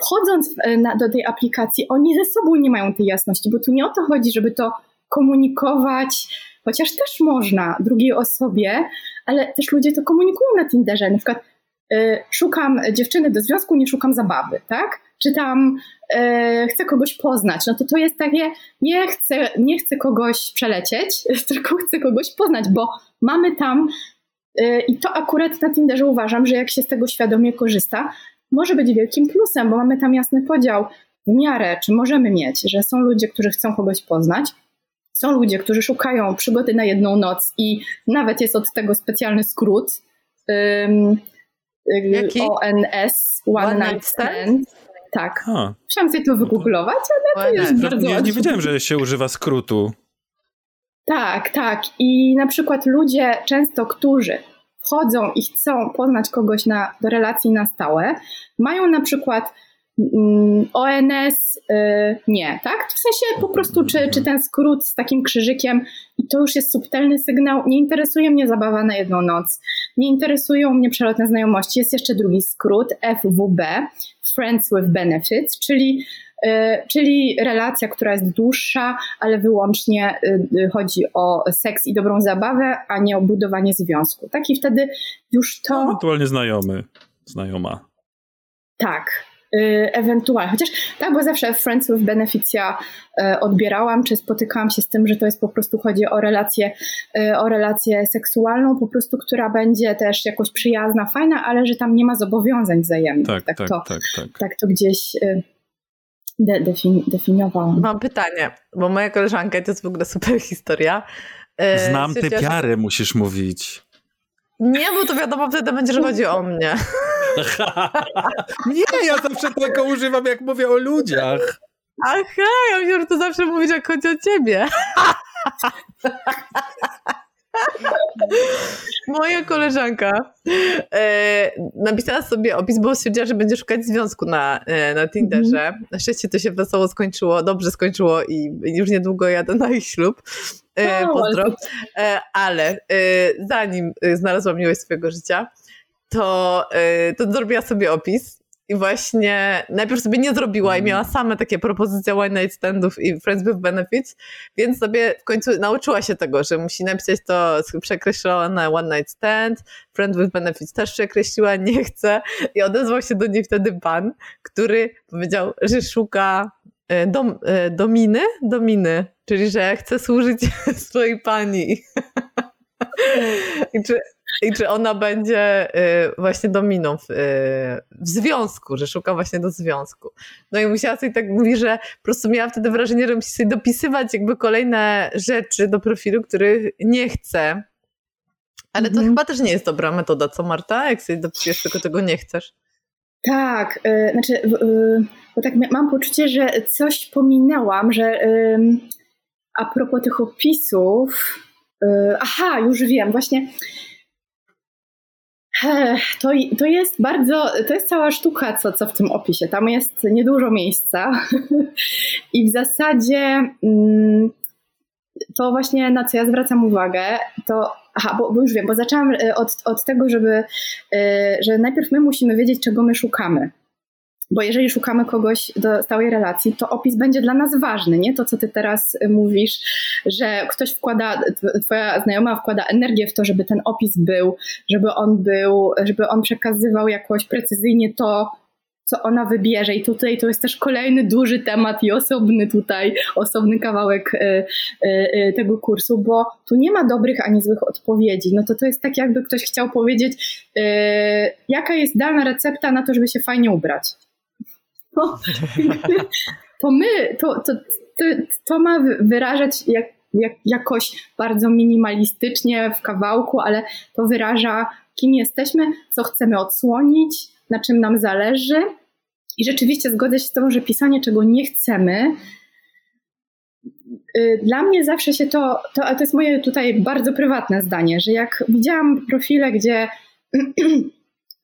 wchodząc e, na, do tej aplikacji, oni ze sobą nie mają tej jasności, bo tu nie o to chodzi, żeby to komunikować, chociaż też można drugiej osobie, ale też ludzie to komunikują na Tinderze. Na przykład y, szukam dziewczyny do związku, nie szukam zabawy, tak? Czy y, chcę kogoś poznać, no to to jest takie, nie chcę, nie chcę kogoś przelecieć, [LAUGHS] tylko chcę kogoś poznać, bo mamy tam y, i to akurat na Tinderze uważam, że jak się z tego świadomie korzysta, może być wielkim plusem, bo mamy tam jasny podział w miarę, czy możemy mieć, że są ludzie, którzy chcą kogoś poznać, są ludzie, którzy szukają przygody na jedną noc i nawet jest od tego specjalny skrót. Um, Jaki? ONS, One, One Night Stand. Tak. Musiałam sobie to wygooglować, ale to jest bardzo Nie, nie wiedziałem, że się używa skrótu. Tak, tak. I na przykład ludzie często, którzy wchodzą i chcą poznać kogoś na, do relacji na stałe, mają na przykład ONS y, nie, tak? W sensie po prostu, czy, czy ten skrót z takim krzyżykiem, i to już jest subtelny sygnał, nie interesuje mnie zabawa na jedną noc, nie interesują mnie przelotne znajomości. Jest jeszcze drugi skrót, FWB, Friends with Benefits, czyli E, czyli relacja, która jest dłuższa, ale wyłącznie e, chodzi o seks i dobrą zabawę, a nie o budowanie związku. Tak i wtedy już to. Ewentualnie znajomy, znajoma. Tak, ewentualnie. Chociaż tak, bo zawsze Friends with Benefits ja odbierałam, czy spotykałam się z tym, że to jest po prostu chodzi o relację, o relację seksualną, po prostu, która będzie też jakoś przyjazna, fajna, ale że tam nie ma zobowiązań wzajemnych. Tak, tak, tak, to, tak, tak. tak to gdzieś de, defini definiowałam. Mam pytanie, bo moja koleżanka, to jest w ogóle super historia. E, Znam tę piarę, musisz mówić. Nie, bo to wiadomo wtedy będzie, że chodzi o mnie. [LAUGHS] [LAUGHS] nie, ja zawsze tego używam, jak mówię o ludziach. Aha, ja myślę, że to zawsze mówisz, jak chodzi o ciebie. Moja koleżanka e, napisała sobie opis, bo stwierdziła, że będzie szukać związku na, e, na Tinderze. Mm. Na szczęście to się wesoło skończyło, dobrze skończyło i już niedługo jadę na ich ślub. E, pozdro. E, ale e, zanim znalazła miłość swojego życia, to, e, to zrobiła sobie opis i właśnie najpierw sobie nie zrobiła i miała mm. same takie propozycje one night standów i friends with benefits, więc sobie w końcu nauczyła się tego, że musi napisać to przekreślone one night stand, friends with benefits też przekreśliła, [LAUGHS] nie chce i odezwał się do niej wtedy pan, który powiedział, że szuka e, dom, e, dominy, dominy, czyli że chce służyć [LAUGHS] swojej pani. [LAUGHS] I czy, I czy ona będzie y, właśnie dominą w, y, w związku, że szuka właśnie do związku. No i musiała sobie tak mówić, że po prostu miała wtedy wrażenie, że musi sobie dopisywać jakby kolejne rzeczy do profilu, których nie chce. Ale to mm. chyba też nie jest dobra metoda, co Marta? Jak sobie dopisujesz tylko czego nie chcesz. Tak, y, znaczy, y, bo tak mam poczucie, że coś pominęłam, że a propos tych opisów, aha, już wiem, właśnie. To, to jest bardzo, to jest cała sztuka, co, co w tym opisie. Tam jest niedużo miejsca [LAUGHS] i w zasadzie mm, to właśnie na co ja zwracam uwagę, to aha, bo, bo już wiem, bo zaczęłam e, od, od tego, żeby, e, że najpierw my musimy wiedzieć, czego my szukamy. Bo jeżeli szukamy kogoś do stałej relacji, to opis będzie dla nas ważny, nie? To, co ty teraz y, mówisz, że ktoś wkłada, twoja znajoma wkłada energię w to, żeby ten opis był, żeby on był, żeby on przekazywał jakoś precyzyjnie to, co ona wybierze. I tutaj to jest też kolejny duży temat i osobny tutaj, osobny kawałek y, y, tego kursu, bo tu nie ma dobrych ani złych odpowiedzi. No to to jest tak, jakby ktoś chciał powiedzieć, jaka jest dana recepta na to, żeby się fajnie ubrać to, [LAUGHS] to my, to, to, to, to ma wyrażać jak, jak, jakoś bardzo minimalistycznie w kawałku, ale to wyraża, kim jesteśmy, co chcemy odsłonić, na czym nam zależy. I rzeczywiście zgodzę się z tym, że pisanie, czego nie chcemy, y, dla mnie zawsze się to, to, to jest moje tutaj bardzo prywatne zdanie, że jak widziałam profile, gdzie [CLEARS THROAT]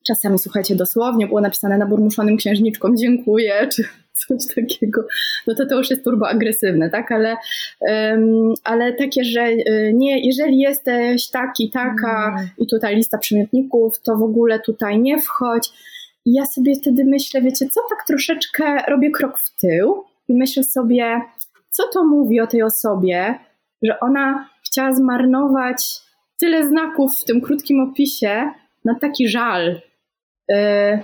czasami, słuchajcie, dosłownie było napisane na burmuszonym księżniczką dziękuję, czy coś takiego, no to to już jest turbo agresywne, tak, ale, um, ale takie, że y, nie, jeżeli jesteś taki, taka mm. i tutaj lista przymiotników, to w ogóle tutaj nie wchodź. I ja sobie wtedy myślę, wiecie co, tak troszeczkę robię krok w tył i myślę sobie, co to mówi o tej osobie, że ona chciała zmarnować tyle znaków w tym krótkim opisie na taki żal. Y,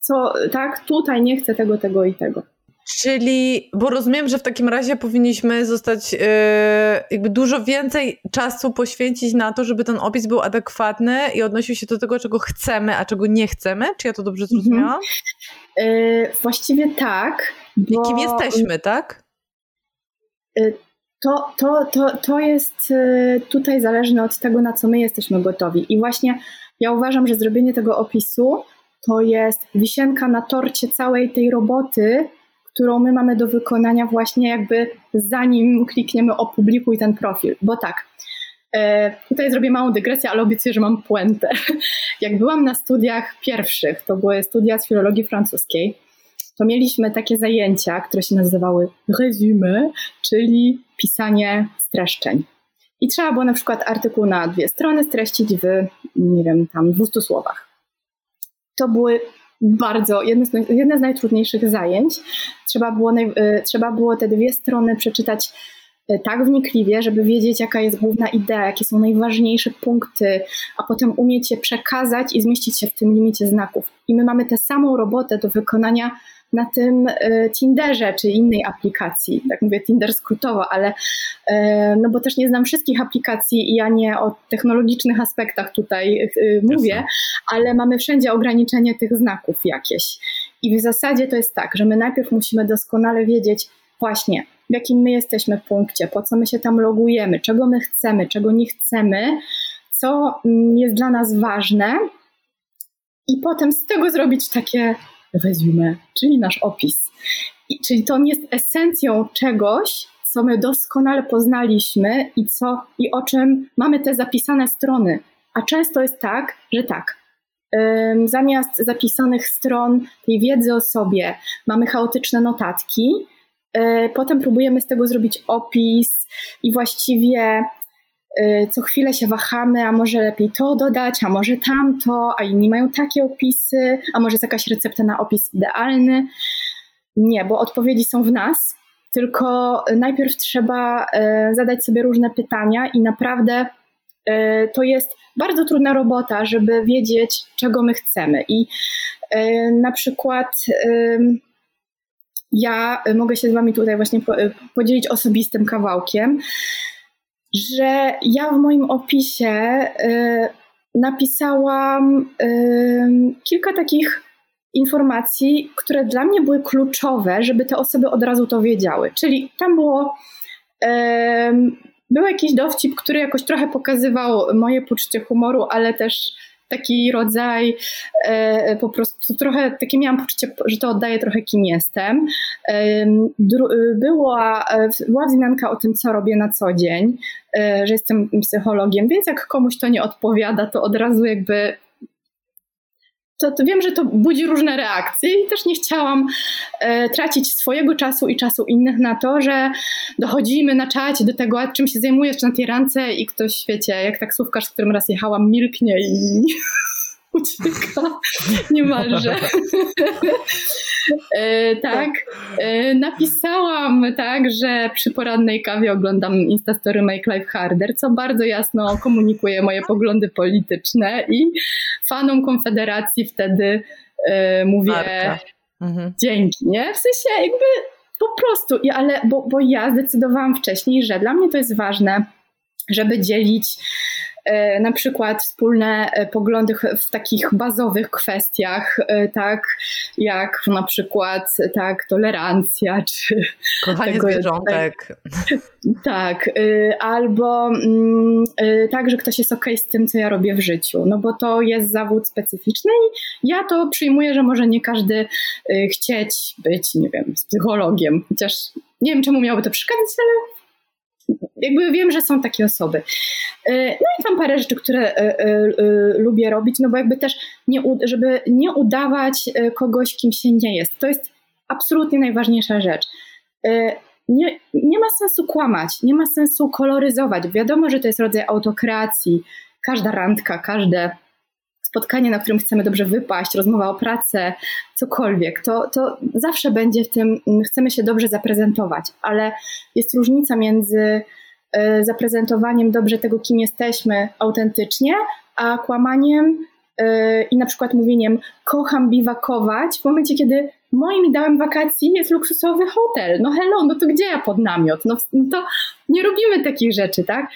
co, tak, tutaj nie chcę tego, tego i tego. Czyli, bo rozumiem, że w takim razie powinniśmy zostać, yy, jakby dużo więcej czasu poświęcić na to, żeby ten opis był adekwatny i odnosił się do tego, czego chcemy, a czego nie chcemy. Czy ja to dobrze zrozumiałam? Yy, właściwie tak. Bo... Kim jesteśmy, tak? Yy, to, to, to, to jest tutaj zależne od tego, na co my jesteśmy gotowi. I właśnie ja uważam, że zrobienie tego opisu to jest wisienka na torcie całej tej roboty, którą my mamy do wykonania właśnie jakby zanim klikniemy opublikuj ten profil. Bo tak, e, tutaj zrobię małą dygresję, ale obiecuję, że mam puentę. [LAUGHS] Jak byłam na studiach pierwszych, to były studia z filologii francuskiej, to mieliśmy takie zajęcia, które się nazywały résumé, czyli pisanie streszczeń. I trzeba było na przykład artykuł na dwie strony streścić w, nie wiem, tam 200 słowach to były bardzo, jedne z, jedne z najtrudniejszych zajęć. Trzeba było, e, trzeba było te dwie strony przeczytać e, tak wnikliwie, żeby wiedzieć, jaka jest główna idea, jakie są najważniejsze punkty, a potem umieć je przekazać i zmieścić się w tym limicie znaków. I my mamy tę samą robotę do wykonania na tym e, Tinderze czy innej aplikacji. Tak mówię Tinder skrótowo, ale e, no bo też nie znam wszystkich aplikacji i ja nie o technologicznych aspektach tutaj e, mówię, Jasne. ale mamy wszędzie ograniczenie tych znaków jakieś. I w zasadzie to jest tak, że my najpierw musimy doskonale wiedzieć właśnie, w jakim my jesteśmy punkcie, po co my się tam logujemy, czego my chcemy, czego nie chcemy, co mm, jest dla nas ważne, i potem z tego zrobić takie resume, czyli nasz opis. I, czyli to jest esencją czegoś, co my doskonale poznaliśmy i, co, i o czym mamy te zapisane strony. A często jest tak, że tak, zamiast zapisanych stron tej wiedzy o sobie mamy chaotyczne notatki, e, potem próbujemy z tego zrobić opis i właściwie Y, co chwilę się wahamy, a może lepiej to dodać, a może tamto, a inni mają takie opisy, a może jest jakaś recepta na opis idealny. Nie, bo odpowiedzi są w nas, tylko najpierw trzeba y, zadać sobie różne pytania i naprawdę y, to jest bardzo trudna robota, żeby wiedzieć, czego my chcemy. I na przykład ja mogę się z Wami tutaj właśnie podzielić osobistym kawałkiem że ja w moim opisie y, napisałam y, kilka takich informacji, które dla mnie były kluczowe, żeby te osoby od razu to wiedziały. Czyli tam było. Y, był jakiś dowcip, który jakoś trochę pokazywał moje poczucie humoru, ale też taki rodzaj e, po prostu trochę, takie miałam poczucie, że to oddaje trochę kim jestem. E, była, e, była wzmianka o tym, co robię na co dzień, że jestem psychologiem, więc jak komuś to nie odpowiada, to od razu jakby to, to, wiem, że to budzi różne reakcje i też nie chciałam e, tracić swojego czasu i czasu innych na to, że dochodzimy na czacie do tego, czym się zajmujesz na tej rance i ktoś, wiecie, jak taksówkarz, z którym raz jechałam, milknie i ucieka niemalże. e, tak, e, napisałam tak, że przy porannej kawie oglądam Instastory Make Life Harder, co bardzo jasno komunikuje moje poglądy polityczne i fanom Konfederacji wtedy e, mówię mhm. dzięki, nie? W sensie jakby po prostu, ale, bo, bo ja zdecydowałam wcześniej, że dla mnie to jest ważne, żeby dzielić na przykład wspólne e, poglądy w takich bazowych kwestiach, tak, jak na przykład tak, tolerancja, [LAUGHS] czy kochanie tego, zwierzątek. [LAUGHS] Tak, albo mm, tak, że ktoś jest okej okay z tym, co ja robię w życiu, no bo to jest zawód specyficzny i ja to przyjmuję, że może nie każdy chcieć być, nie wiem, psychologiem, chociaż nie wiem, czemu miałoby to przeszkadzać, ale jakby wiem, że są takie osoby. E, no i tam parę rzeczy, które e, e, lubię robić, no bo jakby też, nie, żeby nie udawać kogoś, kim się nie jest. To jest absolutnie najważniejsza rzecz. Nie, nie ma sensu kłamać, nie ma sensu koloryzować. Wiadomo, że to jest rodzaj autokreacji. Każda randka, każde spotkanie, na którym chcemy dobrze wypaść, rozmowa o pracę, cokolwiek, to, to zawsze będzie w tym, chcemy się dobrze zaprezentować, ale jest różnica między e, zaprezentowaniem dobrze tego, kim jesteśmy autentycznie, a kłamaniem e, i na przykład mówieniem kocham biwakować w momencie, kiedy moim ideałem wakacji jest luksusowy hotel. No hello, no to gdzie ja pod namiot? No, no to nie robimy takich rzeczy, tak?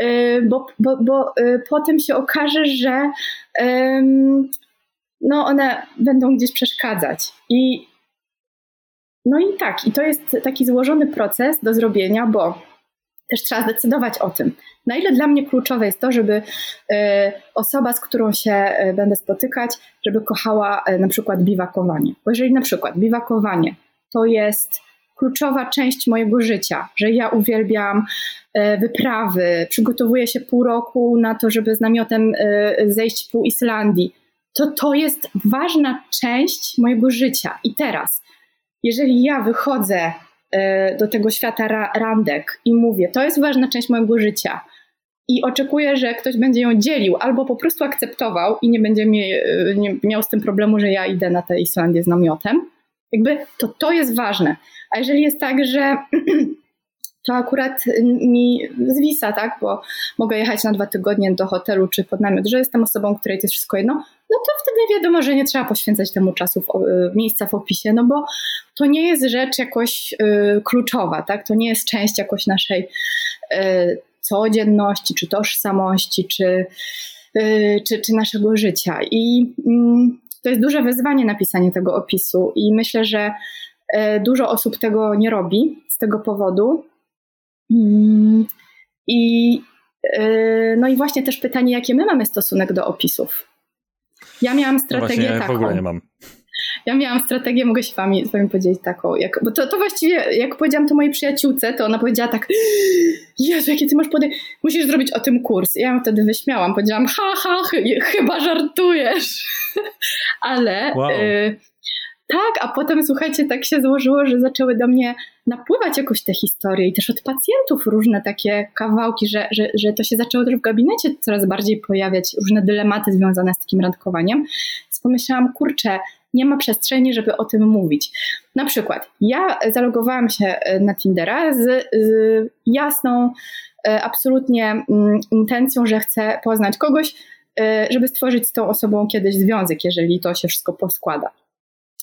E, bo, bo, bo potem się okaże, że no one będą gdzieś przeszkadzać. I no i tak, i to jest taki złożony proces do zrobienia, bo też trzeba zdecydować o tym, na ile dla mnie kluczowe jest to, żeby e, osoba, z którą się e, będę spotykać, żeby kochała e, na przykład biwakowanie. Bo jeżeli na przykład biwakowanie to jest kluczowa część mojego życia, że ja uwielbiam wyprawy, przygotowuję się pół roku na to, żeby z namiotem zejść pół Islandii, to to jest ważna część mojego życia. I teraz, jeżeli ja wychodzę do tego świata randek i mówię, to jest ważna część mojego życia. I oczekuję, że ktoś będzie ją dzielił albo po prostu akceptował i nie będzie e, nie miał z tym problemu, że ja idę na tę Islandię z namiotem, jakby to to jest ważne. A jeżeli jest tak, że [CLEARS THROAT] to akurat mi zwisa, tak, bo mogę jechać na dwa tygodnie do hotelu czy pod namiot, że jestem osobą, której to jest wszystko jedno, no to wtedy wiadomo, że nie trzeba poświęcać temu czasu, w, y, miejsca w opisie, no bo to nie jest rzecz jakoś y, kluczowa, tak, to nie jest część jakoś naszej y, codzienności, czy tożsamości, czy, czy, czy naszego życia. I mm, to jest duże wyzwanie napisanie tego opisu i myślę, że dużo osób tego nie robi z tego powodu, Mm, I, no i właśnie też pytanie, jakie my mamy stosunek do opisów. Ja miałam strategię no taką. w ogóle nie mam. Ja miałam strategię, mogę się wami, z wami powiedzieć taką, jak, bo to, to właściwie, jak powiedziałam to mojej przyjaciółce, to ona powiedziała tak, Jezu, jakie ty masz podej, musisz zrobić o tym kurs. Ja ją wtedy wyśmiałam, powiedziałam, ha, ha, chyba żartujesz. [LAUGHS] Ale wow. y, tak, a potem słuchajcie, tak się złożyło, że zaczęły do mnie napływać jakoś te historie i też od pacjentów różne takie kawałki, że, że, że to się zaczęło też w gabinecie coraz bardziej pojawiać, różne dylematy związane z takim randkowaniem. Więc pomyślałam, kurczę, nie ma przestrzeni, żeby o tym mówić. Na przykład, ja zalogowałam się e, na Tindera z, z jasną, e, absolutnie mm, intencją, że chcę poznać kogoś, e, żeby stworzyć z tą osobą kiedyś związek, jeżeli to się wszystko poskłada.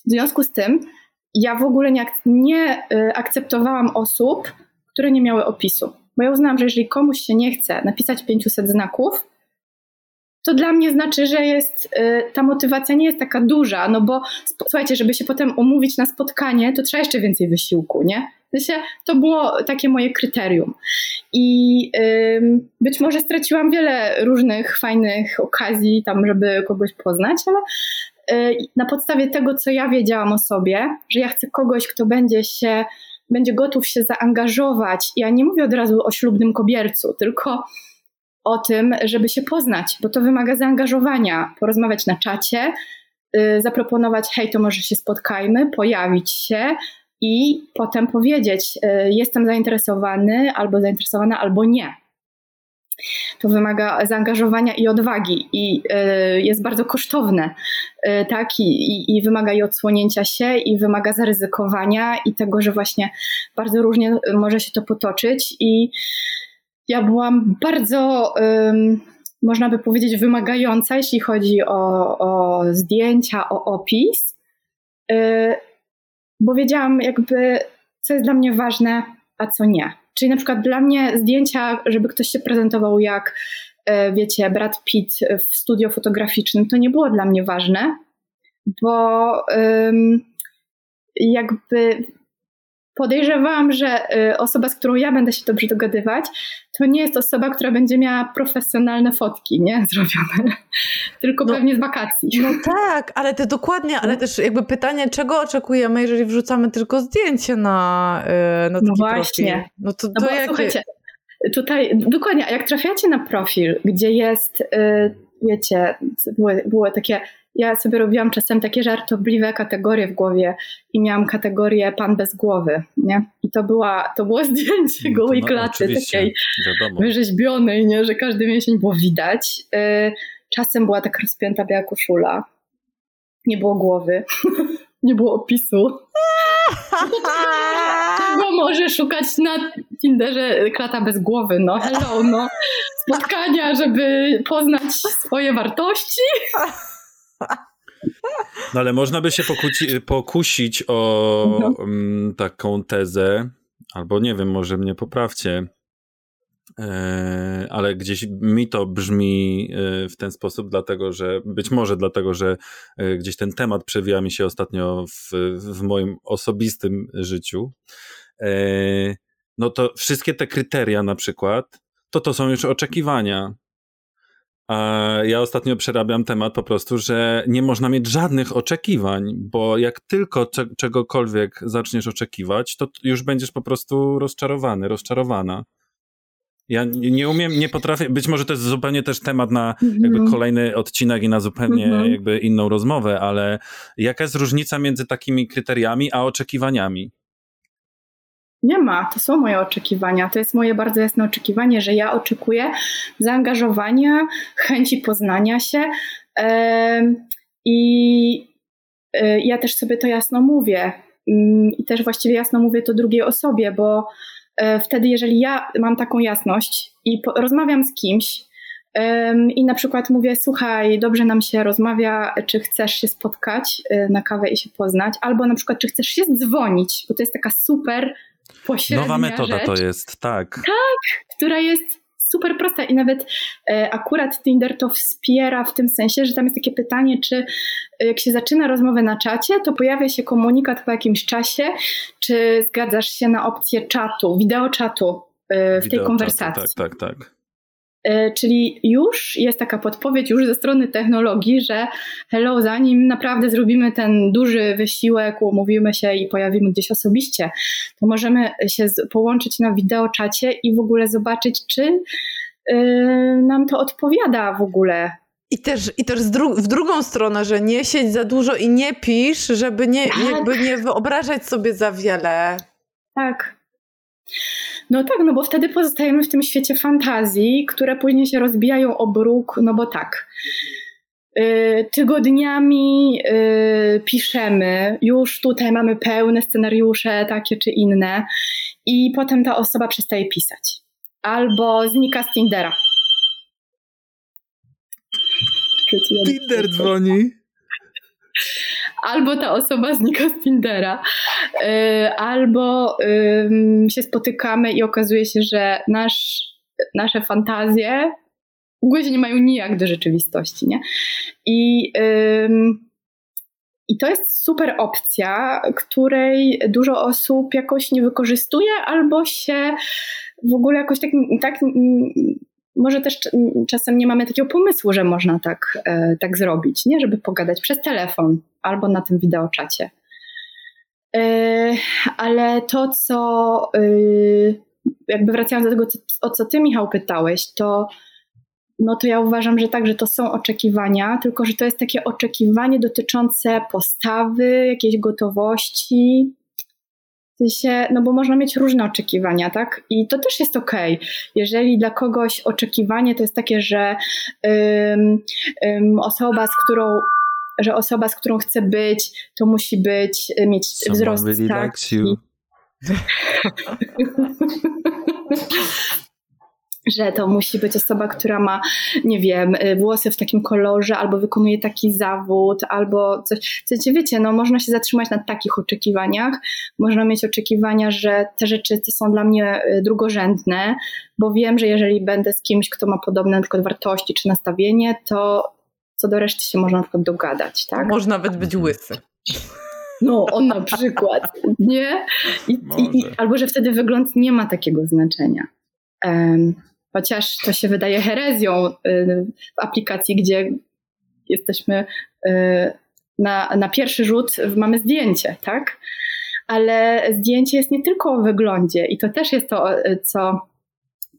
W związku z tym ja w ogóle nie, nie y, akceptowałam osób, które nie miały opisu. Bo ja uznałam, że jeżeli komuś się nie chce napisać 500 znaków, to dla mnie znaczy, że jest, y, ta motywacja nie jest taka duża, no bo słuchajcie, żeby się potem umówić na spotkanie, to trzeba jeszcze więcej wysiłku, nie? To było takie moje kryterium. I być może straciłam wiele różnych fajnych okazji tam, żeby kogoś poznać, ale na podstawie tego, co ja wiedziałam o sobie, że ja chcę kogoś, kto będzie się, będzie gotów się zaangażować. Ja nie mówię od razu o ślubnym kobiercu, tylko o tym, żeby się poznać, bo to wymaga zaangażowania, porozmawiać na czacie, y, zaproponować, hej, to może się spotkajmy, pojawić się i potem powiedzieć, y, jestem zainteresowany, albo zainteresowana, albo nie. To wymaga zaangażowania i odwagi i y, jest bardzo kosztowne, y, tak? I, i, I, wymaga i odsłonięcia się, i wymaga zaryzykowania i tego, że właśnie bardzo różnie może się to potoczyć. I ja byłam bardzo, można by powiedzieć, wymagająca, jeśli chodzi o, o zdjęcia, o opis, y, bo wiedziałam jakby, co jest dla mnie ważne, a co nie. Czyli na przykład dla mnie zdjęcia, żeby ktoś się prezentował jak e, wiecie, Brad Pitt w studio fotograficznym, to nie było dla mnie ważne, bo jakby podejrzewałam, że y, osoba, z którą ja będę się dobrze dogadywać, to nie jest osoba, która będzie miała profesjonalne fotki, nie? [LAUGHS] Zrobione. Tylko no, pewnie z wakacji. No tak, ale to dokładnie, ale no. też jakby pytanie, czego oczekujemy, jeżeli wrzucamy tylko zdjęcie na, y, na taki No właśnie. Profil? No to, no to jakie... słuchajcie, tutaj dokładnie, jak trafiacie na profil, gdzie jest, y, wiecie, były, były takie ja sobie robiłam czasem takie żartobliwe kategorie w głowie i miałam kategorię pan bez głowy, nie? I to, była, to było [LAUGHS] zdjęcie no gołej no, klaty, takiej wiadomo. wyrzeźbionej, nie? Że każdy mięsień było widać. Y, czasem była taka rozpięta biała koszula. Nie było głowy. [LAUGHS] nie było opisu. Czego może szukać na Tinderze klata bez głowy? No hello, no. Spotkania, żeby poznać swoje wartości. No ale można by się pokuci, pokusić o no. um, taką tezę, albo nie wiem, może mnie poprawcie, e, ale gdzieś mi to brzmi e, w ten sposób, dlatego że być może dlatego, że e, gdzieś ten temat przewija mi się ostatnio w, w moim osobistym życiu. No to wszystkie te kryteria na przykład, to to są już oczekiwania. Ja ostatnio przerabiam temat po prostu, że nie można mieć żadnych oczekiwań, bo jak tylko czegokolwiek zaczniesz oczekiwać, to już będziesz po prostu rozczarowany, rozczarowana. Ja nie umiem, nie potrafię, być może to jest zupełnie też temat na jakby mhm. kolejny odcinek i na zupełnie mhm. jakby inną rozmowę, ale jaka jest różnica między takimi kryteriami a oczekiwaniami? Nie ma, to są moje oczekiwania. To jest moje bardzo jasne oczekiwanie, że ja oczekuję zaangażowania, chęci poznania się i e, ja też sobie to jasno mówię. Mm, I też właściwie jasno mówię to drugiej osobie, bo e, wtedy, jeżeli ja mam taką jasność i rozmawiam z kimś, i na przykład mówię, słuchaj, dobrze nam się rozmawia, czy chcesz się spotkać e, na kawę i się poznać, albo na przykład, czy chcesz się dzwonić, bo to jest taka super pośrednia Nowa metoda rzecz. to jest, tak. Tak, która jest super prosta i nawet e, akurat Tinder to wspiera w tym sensie, że tam jest takie pytanie, czy e, jak się zaczyna rozmowę na czacie, to pojawia się komunikat po jakimś czasie, czy zgadzasz się na opcję czatu, wideo czatu e, w tej konwersacji. Czatu, tak, tak, tak. E, czyli już jest taka podpowiedź już ze strony technologii, że hello, zanim naprawdę zrobimy ten duży wysiłek, umówimy się i pojawimy gdzieś osobiście, to możemy się połączyć na wideoczacie i w ogóle zobaczyć, czy yy, nam to odpowiada w ogóle. I też, i też dru w drugą stronę, że nie siedź za dużo i nie pisz, żeby nie, tak. jakby nie wyobrażać sobie za wiele. Tak. No tak, no bo wtedy pozostajemy w tym świecie fantazji, które później się rozbijają o bruk, no bo tak. Yy, tygodniami yy, piszemy, już tutaj mamy pełne scenariusze, takie czy inne, i potem ta osoba przestaje pisać. Albo znika z Tindera. Tinder dzwoni albo ta osoba znika z Tindera, y, albo się spotykamy i okazuje się, że nasz, nasze fantazje w ogóle się nie mają nijak do rzeczywistości, nie? I, i to jest super opcja, której dużo osób jakoś nie wykorzystuje, albo się w ogóle jakoś tak, tak może też czasem nie mamy takiego pomysłu, że można tak, e, tak zrobić, nie? żeby pogadać przez telefon albo na tym wideoczacie. E, ale to, co e, jakby wracając do tego, o co ty Michał pytałeś, to no to ja uważam, że tak, że to są oczekiwania, tylko że to jest takie oczekiwanie dotyczące postawy, jakiejś gotowości, sensie, no bo można mieć różne oczekiwania, tak? I to też jest okej. Okay. Jeżeli dla kogoś oczekiwanie to jest takie, że um, um, osoba, z którą że osoba, z którą chce być, to musi być, y, mieć Someone wzrost really taki. [LAUGHS] [LAUGHS] że to musi być osoba, która ma, nie wiem, y, włosy w takim kolorze, albo wykonuje taki zawód, albo coś. W wiecie, no można się zatrzymać na takich oczekiwaniach. Można mieć oczekiwania, że te rzeczy są dla mnie y, drugorzędne, bo wiem, że jeżeli będę z kimś, kto ma podobne na przykład wartości czy nastawienie, to co do reszty się można na przykład dogadać, tak? Może nawet być łysy. No, on na przykład, nie? I, i, i, albo że wtedy wygląd nie ma takiego znaczenia. Um, chociaż to się wydaje herezją y, w aplikacji, gdzie jesteśmy y, na, na pierwszy rzut, mamy zdjęcie, tak? Ale zdjęcie jest nie tylko o wyglądzie i to też jest to, y, co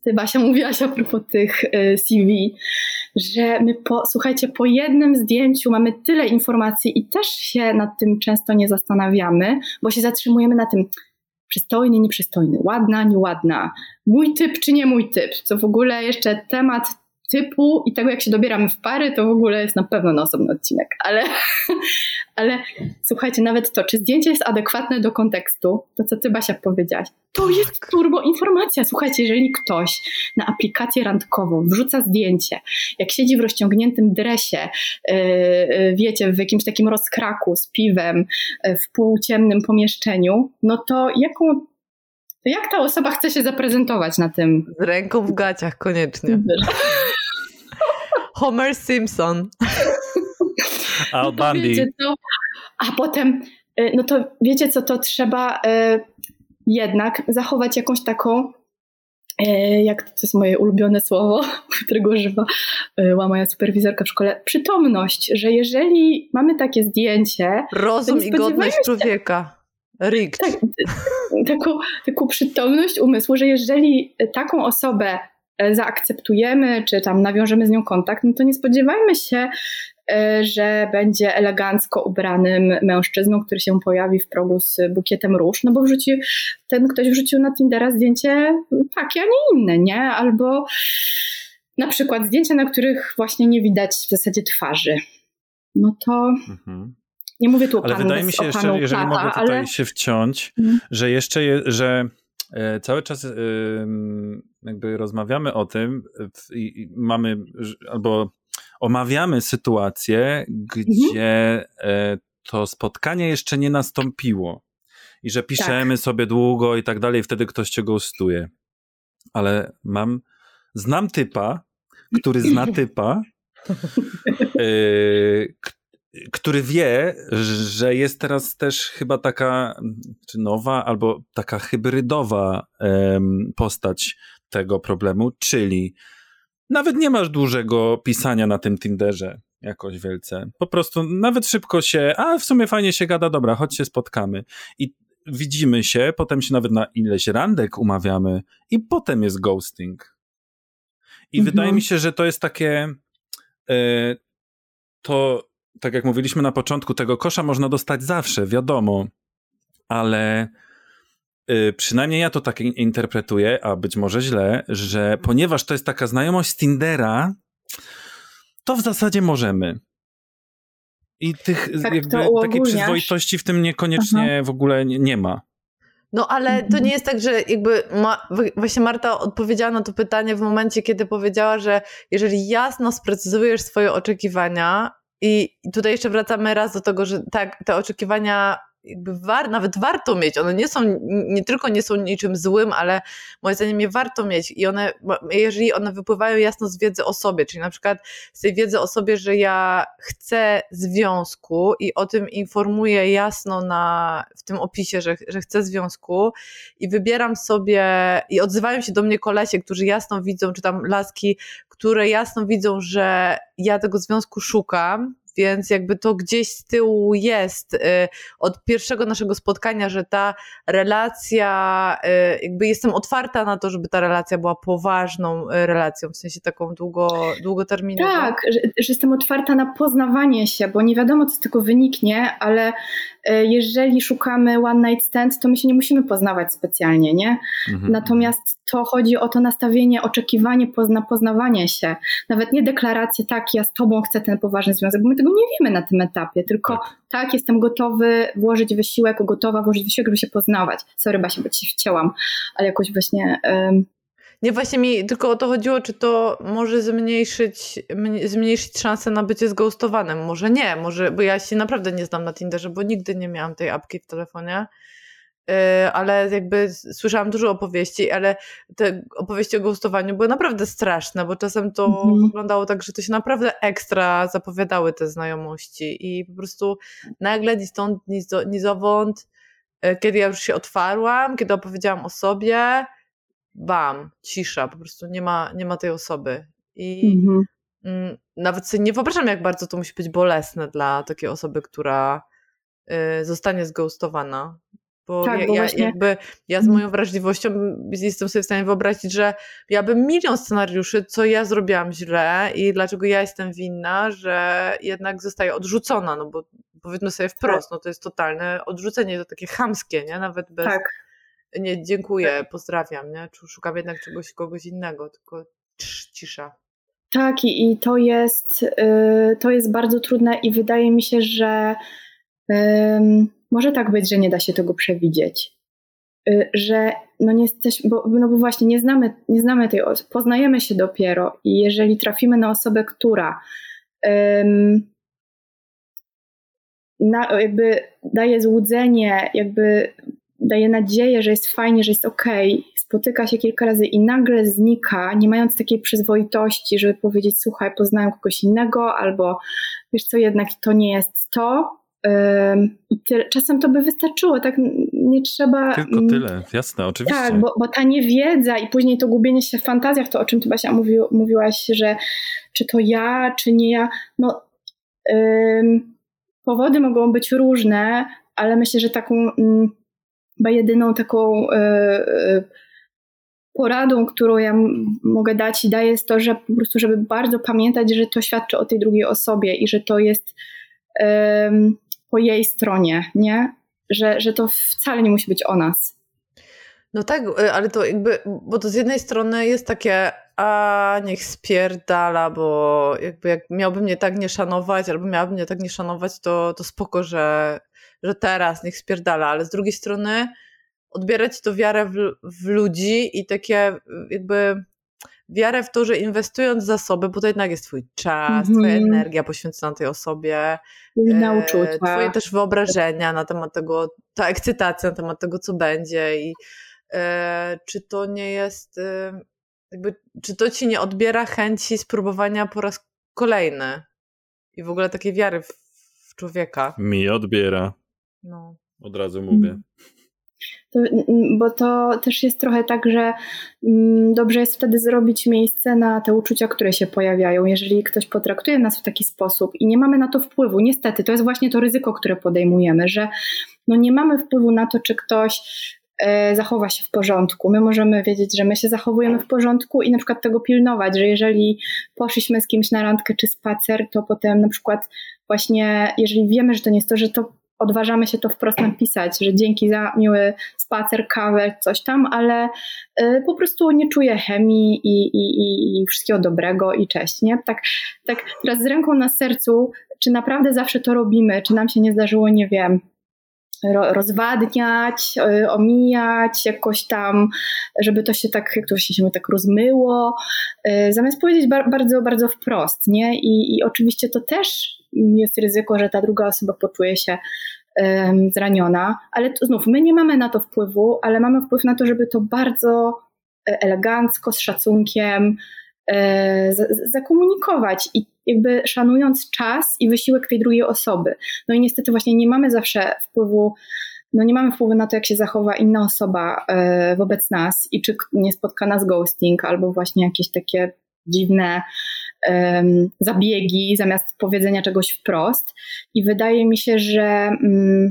ty Basia mówiłaś a propos tych CV, że my po, słuchajcie, po jednym zdjęciu mamy tyle informacji i też się nad tym często nie zastanawiamy, bo się zatrzymujemy na tym, przystojny, nieprzystojny, ładna, nieładna, mój typ czy nie mój typ, co w ogóle jeszcze temat typu i tego, jak się dobieramy w pary, to w ogóle jest na pewno na osobny odcinek. Ale, [LAUGHS] ale słuchajcie, nawet to, czy zdjęcie jest adekwatne do kontekstu, to co ty Basia powiedziałaś, to jest turbo informacja. Słuchajcie, jeżeli ktoś na aplikację randkową wrzuca zdjęcie, jak siedzi w rozciągniętym dresie, yy, wiecie, w jakimś takim rozkraku z piwem, yy, w półciemnym pomieszczeniu, no to jaką to jak ta osoba chce się zaprezentować na tym? Z ręką w gaciach koniecznie. [LAUGHS] Homer Simpson. Al no Bundy. a potem, y, no to wiecie co, to trzeba y, jednak zachować jakąś taką y, jak to jest moje ulubione słowo, [LAUGHS] którego używa moja superwizorka w szkole, przytomność, że jeżeli mamy takie zdjęcie... Rozum i godność człowieka. Rick. Tak, taką, taką przytomność umysłu, że jeżeli taką osobę zaakceptujemy, czy tam nawiążemy z nią kontakt, no to nie spodziewajmy się, e, że będzie elegancko ubranym mężczyzną, który się pojawi w progu z bukietem róż, no bo wrzuci, ten ktoś wrzucił na Tindera zdjęcie takie, a nie inne, nie? Albo na przykład zdjęcia, na których właśnie nie widać w zasadzie twarzy. No to mhm. Nie mówię tu o Ale panu, wydaje mi się jeszcze, jeżeli mogę tutaj ale... się wciąć, hmm. że jeszcze, je, że e, cały czas jakby rozmawiamy o tym i mamy albo omawiamy sytuację, gdzie hmm. to spotkanie jeszcze nie nastąpiło i że piszemy tak. sobie długo i tak dalej, wtedy ktoś cię ghostuje. Ale mam, znam typa, który zna [CLEARS THROAT] typa, yy, który wie, że jest teraz też chyba taka, czy nowa, albo taka hybrydowa um, postać tego problemu, czyli nawet nie masz dużego pisania na tym Tinderze jakoś wielce. Po prostu nawet szybko się, a w sumie fajnie się gada, dobra, chodź się spotkamy. I widzimy się, potem się nawet na ileś randek umawiamy i potem jest ghosting. I mhm. wydaje mi się, że to jest takie, y, to tak jak mówiliśmy na początku, tego kosza można dostać zawsze, wiadomo, ale przynajmniej ja to tak interpretuję, a być może źle, że ponieważ to jest taka znajomość z Tindera, to w zasadzie możemy. I tych tak jakby, takiej przyzwoitości w tym niekoniecznie Aha. w ogóle nie, nie ma. No ale to nie jest tak, że jakby ma, właśnie Marta odpowiedziała na to pytanie w momencie, kiedy powiedziała, że jeżeli jasno sprecyzujesz swoje oczekiwania i tutaj jeszcze wracamy raz do tego, że tak, te oczekiwania jakby war, nawet warto mieć. One nie są, nie tylko nie są niczym złym, ale moim zdaniem je warto mieć i one, jeżeli one wypływają jasno z wiedzy o sobie, czyli na przykład z tej wiedzy o sobie, że ja chcę związku i o tym informuję jasno na, w tym opisie, że, że chcę związku i wybieram sobie i odzywają się do mnie kolesie, którzy jasno widzą, czy tam laski, które jasno widzą, że ja tego związku szukam, więc jakby to gdzieś z tyłu jest y, od pierwszego naszego spotkania, że ta relacja, y, jakby jestem otwarta na to, żeby ta relacja była poważną y, relacją, w sensie taką długo, długoterminową. Tak, że, że jestem otwarta na poznawanie się, bo nie wiadomo, co z tego wyniknie, ale jeżeli szukamy one night stand, to my się nie musimy poznawać specjalnie, nie? Mhm. Natomiast to chodzi o to nastawienie, oczekiwanie pozna, poznawanie się. Nawet nie deklaracje, tak, ja z tobą chcę ten poważny związek, bo my tego nie wiemy na tym etapie, tylko tak, tak jestem gotowy włożyć wysiłek, gotowa włożyć wysiłek, żeby się poznawać. Sorry, Basia, bo ci wcięłam, ale jakoś właśnie... Um, Nie, właśnie mi tylko o to chodziło, czy to może zmniejszyć, zmniejszyć szanse na bycie zghostowanym. Może nie, może, bo ja się naprawdę nie znam na Tinderze, bo nigdy nie miałam tej apki w telefonie. Yy, ale jakby słyszałam dużo opowieści, ale te opowieści o ghostowaniu były naprawdę straszne, bo czasem to mhm. wyglądało tak, że to się naprawdę ekstra zapowiadały te znajomości i po prostu nagle ni stąd, ni, ni zowąd, yy, kiedy ja już się otwarłam, kiedy opowiedziałam o sobie, bam, cisza, po prostu nie ma, nie ma tej osoby. I mhm. Mm, nawet sobie nie wyobrażam, jak bardzo to musi być bolesne dla takiej osoby, która y, zostanie zghostowana. Bo, tak, ja, bo właśnie... jakby ja z mhm. moją wrażliwością jestem sobie w stanie wyobrazić, że ja bym milion scenariuszy, co ja zrobiłam źle i dlaczego ja jestem winna, że jednak zostaje odrzucona, no bo powiedzmy sobie wprost, tak. no to jest totalne odrzucenie, to takie chamskie, nie? Nawet bez tak. nie dziękuję, tak. pozdrawiam, nie? Szukam jednak czegoś, kogoś innego, tylko cisza. Tak i, i to jest yy, to jest bardzo trudne i wydaje mi się, że yy, może tak być, że nie da się tego przewidzieć. Y, że no nie jesteśmy, bo, no bo właśnie nie znamy, nie znamy tej osoby, poznajemy się dopiero i jeżeli trafimy na osobę, która um, na, jakby daje złudzenie, jakby daje nadzieję, że jest fajnie, że jest ok, spotyka się kilka razy i nagle znika, nie mając takiej przyzwoitości, żeby powiedzieć, słuchaj, poznałem kogoś innego, albo wiesz co, jednak to nie jest to, Czasem to by wystarczyło, tak nie trzeba. Tylko mm, tyle, jasne, oczywiście. Tak, bo, bo ta niewiedza i później to gubienie się w fantazjach, to o czym ty Basia mówił, mówiłaś, że czy to ja, czy nie ja. No, ym, powody mogą być różne, ale myślę, że taką ym, chyba jedyną taką yy, poradą, którą ja mogę dać i daję jest to, że po prostu, żeby bardzo pamiętać, że to świadczy o tej drugiej osobie i że to jest po jej stronie, nie? Że, że to wcale nie musi być o nas. No tak, y, ale to jakby, bo to z jednej strony jest takie, a niech spierdala, bo jakby jak miałby mnie tak nie szanować, albo miałaby mnie tak nie szanować, to, to spoko, że, że teraz niech spierdala, ale z drugiej strony odbierać to wiarę w, w ludzi i takie jakby wiarę w to, że inwestując w zasoby, bo to jednak jest twój czas, mm -hmm. twoja energia poświęcona tej osobie, uczucia. twoje też wyobrażenia na temat tego, ta ekscytacja na temat tego, co będzie i e, czy to nie jest e, jakby, czy to ci nie odbiera chęci spróbowania po raz kolejny i w ogóle takiej wiary w, w człowieka? Mi odbiera. No. Od razu mówię. Mm. To, bo to też jest trochę tak, że mm, dobrze jest wtedy zrobić miejsce na te uczucia, które się pojawiają. Jeżeli ktoś potraktuje nas w taki sposób i nie mamy na to wpływu, niestety, to jest właśnie to ryzyko, które podejmujemy, że no nie mamy wpływu na to, czy ktoś e, zachowa się w porządku. My możemy wiedzieć, że my się zachowujemy w porządku i na przykład tego pilnować, że jeżeli poszliśmy z kimś na randkę czy spacer, to potem na przykład właśnie, jeżeli wiemy, że to nie jest to, że to odważamy się to wprost napisać, że dzięki za miły spacer, kawę, coś tam, ale y, po prostu nie czuję chemii i, i, i wszystkiego dobrego i cześć, nie? Tak, tak teraz z ręką na sercu, czy naprawdę zawsze to robimy, czy nam się nie zdarzyło, nie wiem, rozwadniać, y, omijać, jakoś tam, żeby to się tak, jak to się tak rozmyło, y, zamiast powiedzieć bardzo, bardzo wprost, nie? I, I oczywiście to też jest ryzyko, że ta druga osoba poczuje się zraniona, ale to znów my nie mamy na to wpływu, ale mamy wpływ na to, żeby to bardzo e, elegancko, z szacunkiem e, zakomunikować i jakby szanując czas i wysiłek tej drugiej osoby. No i niestety właśnie nie mamy zawsze wpływu no nie mamy wpływu na to, jak się zachowa inna osoba e, wobec nas i czy nie spotka nas ghosting albo właśnie jakieś takie dziwne zabiegi zamiast powiedzenia czegoś wprost. I wydaje mi się, że um,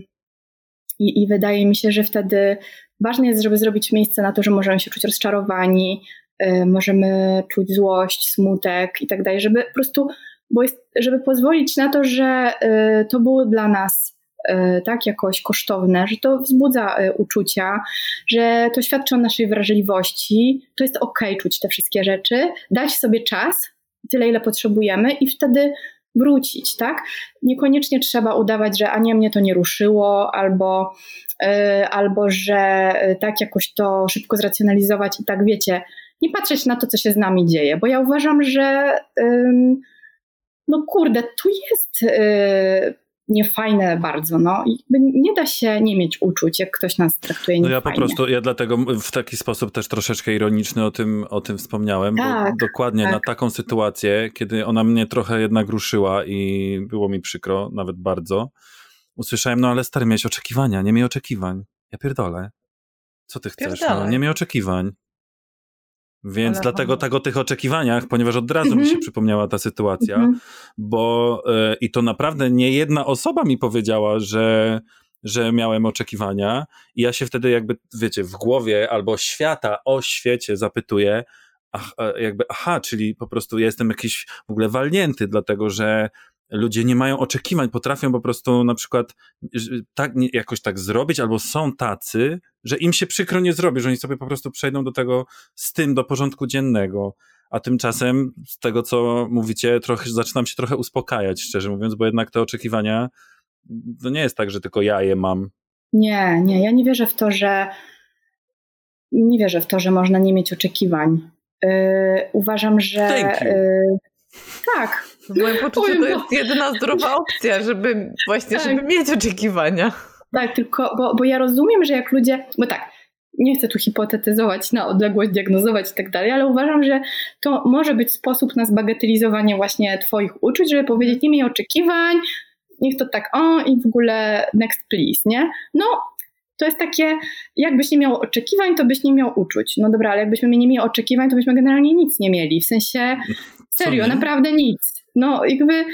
i, i wydaje mi się, że wtedy ważne jest, żeby zrobić miejsce na to, że możemy się czuć rozczarowani, y, możemy czuć złość, smutek i tak dalej, żeby po prostu, bo jest, żeby pozwolić na to, że y, to było dla nas y, tak jakoś kosztowne, że to wzbudza uczucia, że to świadczy o naszej wrażliwości, to jest ok czuć te wszystkie rzeczy, dać sobie czas, tyle, ile potrzebujemy i wtedy wrócić, tak? Niekoniecznie trzeba udawać, że a nie, mnie to nie ruszyło, albo, yy, albo że yy, tak jakoś to szybko zracjonalizować i tak wiecie, nie patrzeć na to, co się z nami dzieje, bo ja uważam, że no kurde, tu jest y, niefajne bardzo, no i nie da się nie mieć uczuć, jak ktoś nas traktuje niefajnie. No ja po prostu, ja dlatego w taki sposób też troszeczkę ironiczny o tym, o tym wspomniałem, tak, bo dokładnie tak. na taką sytuację, kiedy ona mnie trochę jednak ruszyła i było mi przykro, nawet bardzo, usłyszałem, no ale stary, miałeś oczekiwania, nie miej oczekiwań. Ja pierdolę. Co ty chcesz? No, nie miej oczekiwań. Więc Ale dlatego tak o tych oczekiwaniach, ponieważ od razu mi się mhm. przypomniała ta sytuacja, -hmm. bo y, i to naprawdę nie jedna osoba mi powiedziała, że, że miałem oczekiwania i ja się wtedy jakby, wiecie, w głowie albo świata o świecie zapytuję, ach, jakby, aha, czyli po prostu jestem jakiś w ogóle walnięty, dlatego że ludzie nie mają oczekiwań, potrafią po prostu na przykład tak, jakoś tak zrobić, albo są tacy, że im się przykro nie zrobi, że oni sobie po prostu przejdą do tego z tym, do porządku dziennego. A tymczasem z tego, co mówicie, trochę, zaczynam się trochę uspokajać, szczerze mówiąc, bo jednak te oczekiwania, to nie jest tak, że tylko ja je mam. Nie, nie, ja nie wierzę w to, że nie wierzę w to, że można nie mieć oczekiwań. Yy, uważam, że. Yy, tak, w moim poczuciu to jest jedyna zdrowa opcja, żeby właśnie, tak. żeby mieć oczekiwania. Tak, tylko, bo, bo ja rozumiem, że jak ludzie, bo tak, nie chcę tu hipotetyzować na odległość, diagnozować i tak dalej, ale uważam, że to może być sposób na zbagatelizowanie właśnie Twoich uczuć, żeby powiedzieć, nie miej oczekiwań, niech to tak o i w ogóle next please, nie? No, to jest takie, jakbyś nie miał oczekiwań, to byś nie miał uczuć. No dobra, ale jakbyśmy nie mieli oczekiwań, to byśmy generalnie nic nie mieli. W sensie, serio, naprawdę nic. No jakby,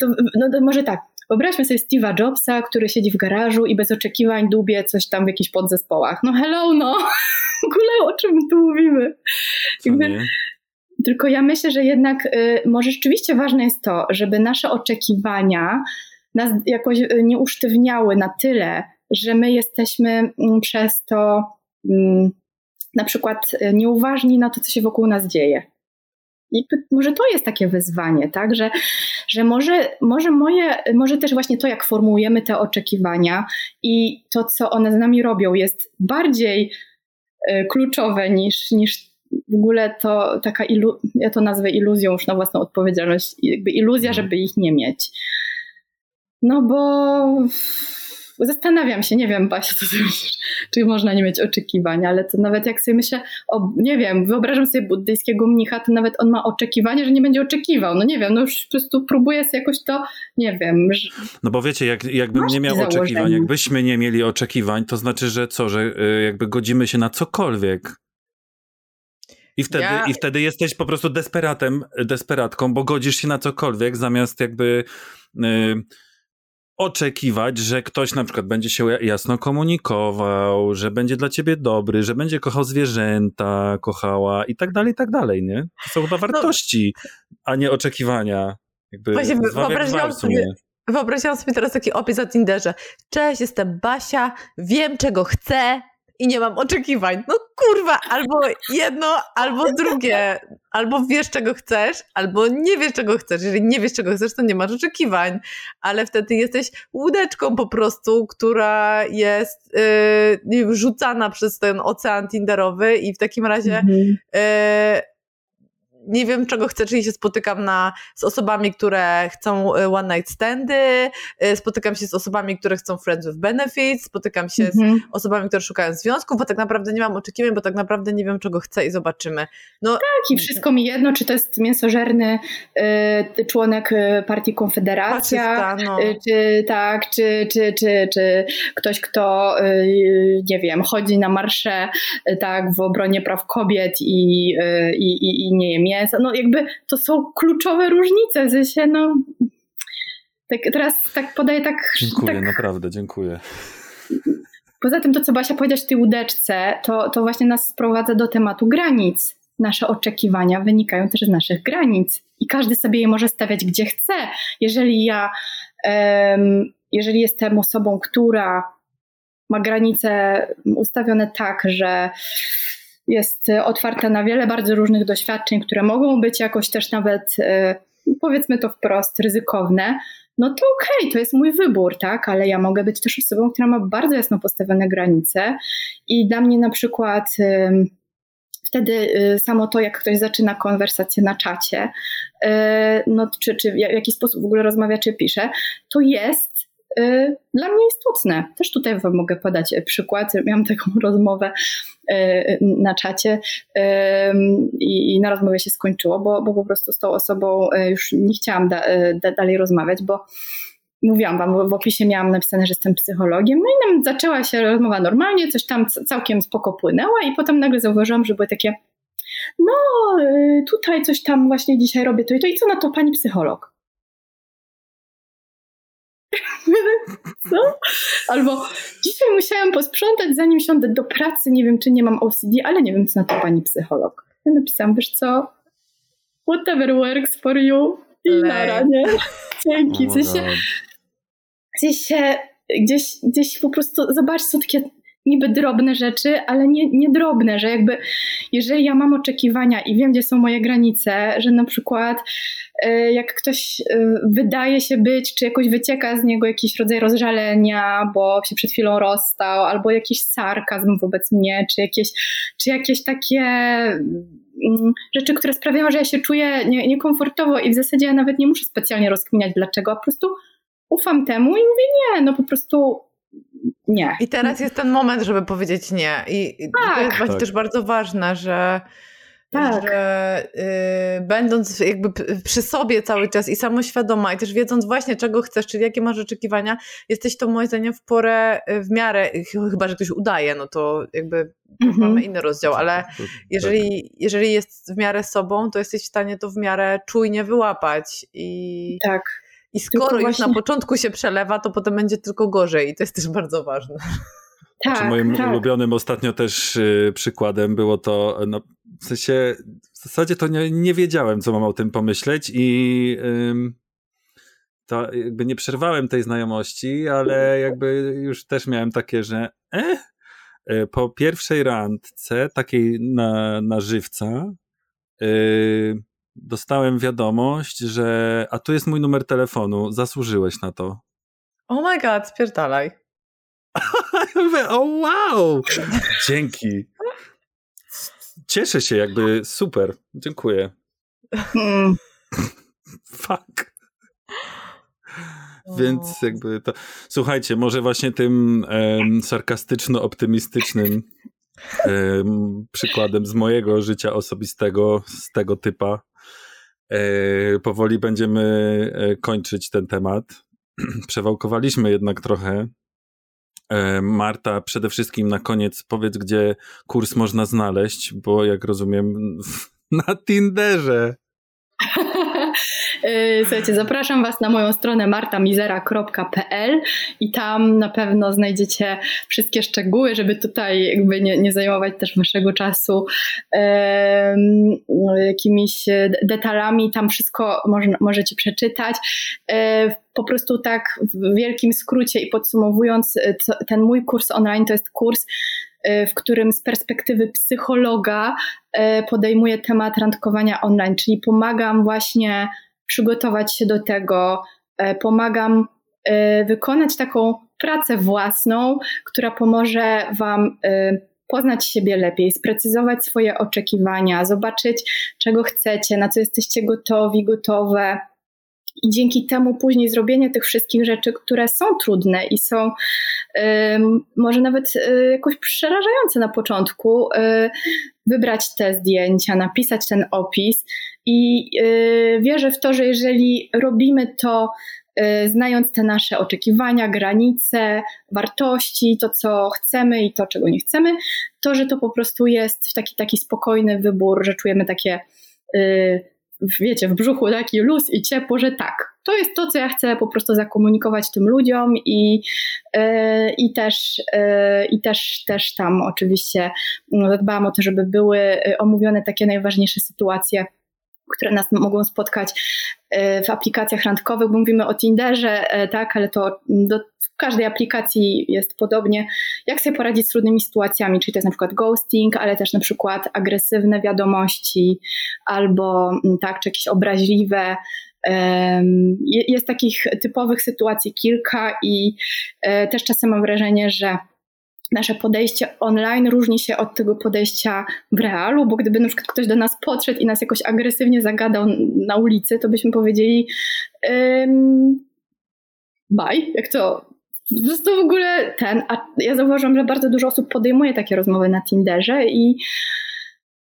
to, no to może tak, Wyobraźmy sobie Steve'a Jobsa, który siedzi w garażu i bez oczekiwań dubie coś tam w jakichś podzespołach. No hello, no! [LAUGHS] W ogóle o czym tu mówimy? Jakby, tylko ja myślę, że jednak y, może rzeczywiście ważne jest to, żeby nasze oczekiwania nas jakoś y, nie usztywniały na tyle, że my jesteśmy mm, przez to mm, na przykład y, nieuważni na to, co się wokół nas dzieje. I może to jest takie wyzwanie, tak, że, że może, może moje, może też właśnie to, jak formułujemy te oczekiwania i to, co one z nami robią, jest bardziej y, kluczowe niż, niż w ogóle to taka, ilu, ja to nazwę iluzją już na własną odpowiedzialność, jakby iluzja, mhm. żeby ich nie mieć. No bo zastanawiam się, nie wiem, Basia, co myślisz, czy można nie mieć oczekiwań, ale to nawet jak sobie myślę, o, nie wiem, wyobrażam sobie buddyjskiego mnicha, to nawet on ma oczekiwanie, że nie będzie oczekiwał. No nie wiem, no już po prostu próbuję sobie jakoś to, nie wiem. Że... No bo wiecie, jak, jakbym nie miał założenie. oczekiwań, jakbyśmy nie mieli oczekiwań, to znaczy, że co, że y, jakby godzimy się na cokolwiek. I wtedy, ja... I wtedy jesteś po prostu desperatem, desperatką, bo godzisz się na cokolwiek, zamiast jakby... Yy, oczekiwać, że ktoś na przykład będzie się jasno komunikował, że będzie dla ciebie dobry, że będzie kochał zwierzęta, kochała i tak dalej, i tak dalej, nie? To są chyba no. wartości, no, a nie oczekiwania. Jakby Właśnie wyobraziłam sobie, wyobraziłam sobie teraz taki opis o Tinderze. Cześć, jestem Basia, wiem czego chcę, i nie mam oczekiwań. No kurwa, albo jedno, albo drugie. Albo wiesz, czego chcesz, albo nie wiesz, czego chcesz. Jeżeli nie wiesz, czego chcesz, to nie masz oczekiwań, ale wtedy jesteś łódeczką po prostu, która jest yy, rzucana przez ten ocean Tinderowy i w takim razie mhm. yy, nie wiem, czego chcę, czyli się spotykam na, z osobami, które chcą e, one night standy, e, spotykam się z osobami, które chcą friends with benefits, spotykam się mhm. z osobami, które szukają związków, bo tak naprawdę nie mam oczekiwań, bo tak naprawdę nie wiem, czego chcę i zobaczymy. No, tak, i wszystko mi jedno, czy to jest mięsożerny y, członek partii Konfederacja, no. y, czy tak, czy, czy, czy, czy ktoś, kto y, nie wiem, chodzi na marsze tak w obronie praw kobiet i, i, i, i nie wiem, mięsa. No jakby to są kluczowe różnice. W sensie, no, tak, teraz tak podaję tak... Dziękuję, tak, naprawdę, dziękuję. Poza tym to, co Basia powiedziałaś w tej łódeczce, to, to właśnie nas sprowadza do tematu granic. Nasze oczekiwania wynikają też z naszych granic i każdy sobie je może stawiać gdzie chce. Jeżeli ja, um, jeżeli jestem osobą, która ma granice ustawione tak, że jest e, otwarta na wiele bardzo różnych doświadczeń, które mogą być jakoś też nawet, e, powiedzmy to wprost, ryzykowne, no to okej, okay, to jest mój wybór, tak, ale ja mogę być też osobą, która ma bardzo jasno postawione granice. I dla mnie na przykład wtedy y, samo to, jak ktoś zaczyna konwersację na czacie, no, czy, czy w jaki sposób w ogóle rozmawia, czy pisze, to jest dla mnie istotne. Też tutaj Wam mogę podać przykład. Miałam taką [LAUGHS] rozmowę na czacie i na rozmowie się skończyło, bo, bo po prostu z tą osobą już nie chciałam da, da, dalej rozmawiać, bo mówiłam wam, w opisie miałam napisane, że jestem psychologiem, no i nam zaczęła się rozmowa normalnie, coś tam całkiem spoko płynęła i potem nagle zauważyłam, że były takie no y, tutaj coś tam właśnie dzisiaj robię to i to i co na to pani psycholog? Co? Albo dzisiaj musiałam posprzątać zanim siądę do pracy, nie wiem czy nie mam OCD, ale nie wiem co na to pani psycholog. Ja napisałam, wiesz co, whatever works for you i nara, nie? Dzięki. W sensie, gdzieś się, gdzieś, gdzieś po prostu, zobacz, są takie niby drobne rzeczy, ale nie, nie drobne, że jakby jeżeli ja mam oczekiwania i wiem, gdzie są moje granice, że na przykład y, jak ktoś y, wydaje się być, czy jakoś wycieka z niego jakiś rodzaj rozżalenia, bo się przed chwilą rozstał, albo jakiś sarkazm wobec mnie, czy jakieś, czy jakieś takie mm, rzeczy, które sprawiają, że ja się czuję nie, niekomfortowo i w zasadzie ja nawet nie muszę specjalnie rozkminiać dlaczego, a po prostu ufam temu i mówię nie, no po prostu nie. I teraz jest ten moment, żeby powiedzieć nie. I, tak. to jest właśnie tak. też bardzo ważne, że, tak. że y, będąc jakby przy sobie cały czas i samoświadoma i też wiedząc właśnie czego chcesz, czyli jakie masz oczekiwania, jesteś to moim zdaniem w porę, y, w miarę, chyba, że ktoś udaje, no to jakby mhm. mamy inny rozdział, ale jeżeli, jeżeli jest w miarę sobą, to jesteś w stanie to w miarę czujnie wyłapać i... Tak i skoro tylko już właśnie... na początku się przelewa, to potem będzie tylko gorzej i to jest też bardzo ważne. Tak, znaczy moim tak. ulubionym ostatnio też y, przykładem było to, no, w sensie w zasadzie to nie, nie wiedziałem, co mam o tym pomyśleć i to jakby nie przerwałem tej znajomości, ale jakby już też miałem takie, że eh, po pierwszej randce, takiej na, na żywca, y, dostałem wiadomość, że a tu jest mój numer telefonu, zasłużyłeś na to. Oh my god, spierdalaj. [LAUGHS] o wow! Dzięki. Cieszę się, jakby super. Dziękuję. Hmm. [LAUGHS] Fuck. Więc jakby to. Słuchajcie, może właśnie tym um, sarkastyczno-optymistycznym przykładem z mojego życia osobistego, z tego typa, E, powoli będziemy e, kończyć ten temat. [CLEARS THROAT] Przewałkowaliśmy jednak trochę. E, Marta, przede wszystkim na koniec powiedz, gdzie kurs można znaleźć, bo jak rozumiem, [LAUGHS] na Tinderze. [LAUGHS] Y, słuchajcie, zapraszam Was na moją stronę martamizera.pl i tam na pewno znajdziecie wszystkie szczegóły, żeby tutaj jakby nie, nie zajmować też Waszego czasu jakimiś detalami. Tam wszystko można, możecie przeczytać. Um, po prostu tak w wielkim skrócie i podsumowując, ten mój kurs online to jest kurs, w którym z perspektywy psychologa podejmuję temat randkowania online, czyli pomagam właśnie przygotować się do tego, e, pomagam e, wykonać taką pracę własną, która pomoże Wam e, poznać siebie lepiej, sprecyzować swoje oczekiwania, zobaczyć, czego chcecie, na co jesteście gotowi, gotowe. I dzięki temu później zrobienie tych wszystkich rzeczy, które są trudne i są może nawet jakoś przerażające na początku, wybrać te zdjęcia, napisać ten opis i yy, wierzę w to, że jeżeli robimy to yy, znając te nasze oczekiwania, granice, wartości, to co chcemy i to czego nie chcemy, to że to po prostu jest taki, taki spokojny wybór, że czujemy takie yy, wiecie, w brzuchu taki luz i ciepło, że tak, to jest to, co ja chcę po prostu zakomunikować tym ludziom i, i, też, i też, też tam oczywiście zadbałam o to, żeby były e, omówione takie najważniejsze sytuacje, które nas mogą spotkać w aplikacjach randkowych, bo mówimy o Tinderze, tak, ale to do, w każdej aplikacji jest podobnie, jak sobie poradzić z trudnymi sytuacjami, czyli to jest na przykład ghosting, ale też na przykład agresywne wiadomości albo mm, tak, czy jakieś obraźliwe. Jest takich typowych sytuacji kilka i e, też czasem mam wrażenie, że nasze podejście online różni się od tego podejścia w realu, bo gdyby na przykład ktoś do nas podszedł i nas jakoś agresywnie zagadał na ulicy, to byśmy powiedzieli ym, baj, jak to po prostu w ogóle ten, a ja zauważyłam, że bardzo dużo osób podejmuje takie rozmowy na Tinderze i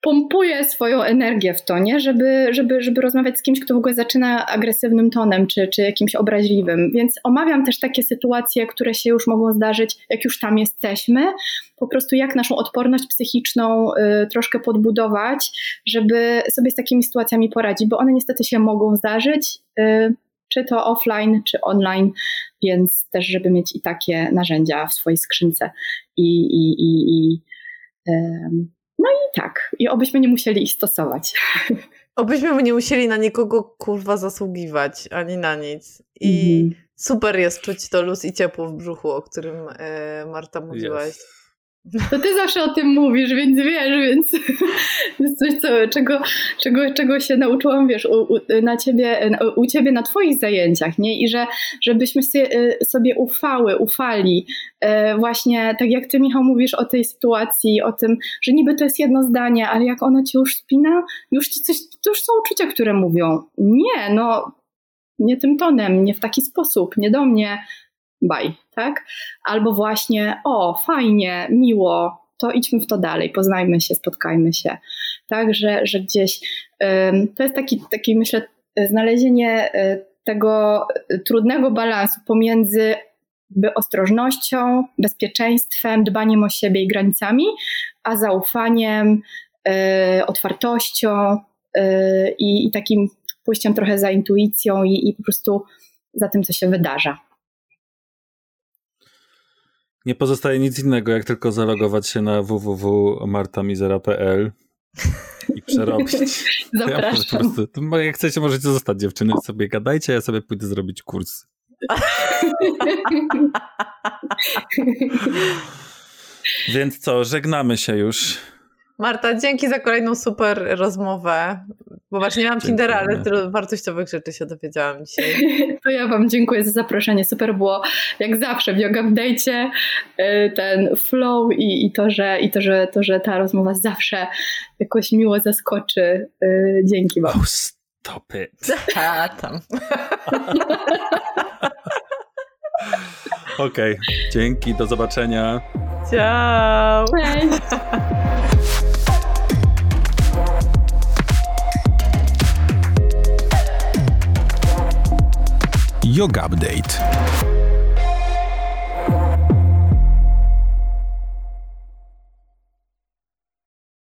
pompuje swoją energię w tonie, żeby, żeby, żeby rozmawiać z kimś, kto w ogóle zaczyna agresywnym tonem, czy, czy jakimś obraźliwym. Więc omawiam też takie sytuacje, które się już mogą zdarzyć, jak już tam jesteśmy. Po prostu jak naszą odporność psychiczną y, troszkę podbudować, żeby sobie z takimi sytuacjami poradzić, bo one niestety się mogą zdarzyć. Y, czy to offline, czy online, więc też, żeby mieć i takie narzędzia w swojej skrzynce. I, i, i, i no i tak, i obyśmy nie musieli ich stosować. Obyśmy nie musieli na nikogo kurwa zasługiwać, ani na nic. I mm. super jest czuć to luz i ciepło w brzuchu, o którym e, Marta mówiłaś. Yes. To ty zawsze o tym mówisz, więc wiesz, więc [LAUGHS] jest coś, co, czego, czego, czego się nauczyłam, wiesz, u, u, na ciebie, u ciebie na twoich zajęciach, nie? I że, żebyśmy sobie ufały, ufali. E, właśnie tak jak ty, Michał, mówisz o tej sytuacji, o tym, że niby to jest jedno zdanie, ale jak ono cię już spina, już ci coś, to już są uczucia, które mówią, nie, no, nie tym tonem, nie w taki sposób, nie do mnie, baj, tak? Albo właśnie, o, fajnie, miło, to idźmy w to dalej, poznajmy się, spotkajmy się. Tak, że, że gdzieś to jest taki, taki, myślę, znalezienie y, tego trudnego balansu pomiędzy by ostrożnością, bezpieczeństwem, dbaniem o siebie i granicami, a zaufaniem, y, otwartością y, i takim pójściem trochę za intuicją i, i po prostu za tym, co się wydarza. Nie pozostaje nic innego, jak tylko zalogować się na www.martamizera.pl i przerobić. [LAUGHS] Zapraszam. Ja prostu, jak chcecie, możecie zostać dziewczyny, sobie gadajcie, a ja sobie pójdę zrobić kurs. [LAUGHS] Więc co, żegnamy się już. Marta, dzięki za kolejną super rozmowę. Bo właśnie nie mam Tindera, ale tyle wartościowych rzeczy się dowiedziałam dzisiaj. [LAUGHS] To ja Wam dziękuję za zaproszenie. Super było, jak zawsze w Yoga Update'cie, y, ten flow i, i, to, że, i to, że, to, że ta rozmowa zawsze jakoś miło zaskoczy. Y, dzięki Wam. Oh, stop it. [LAUGHS] A, tam. [LAUGHS] Okej, okay. dzięki, do zobaczenia. Ciao. Cześć. Yoga Update.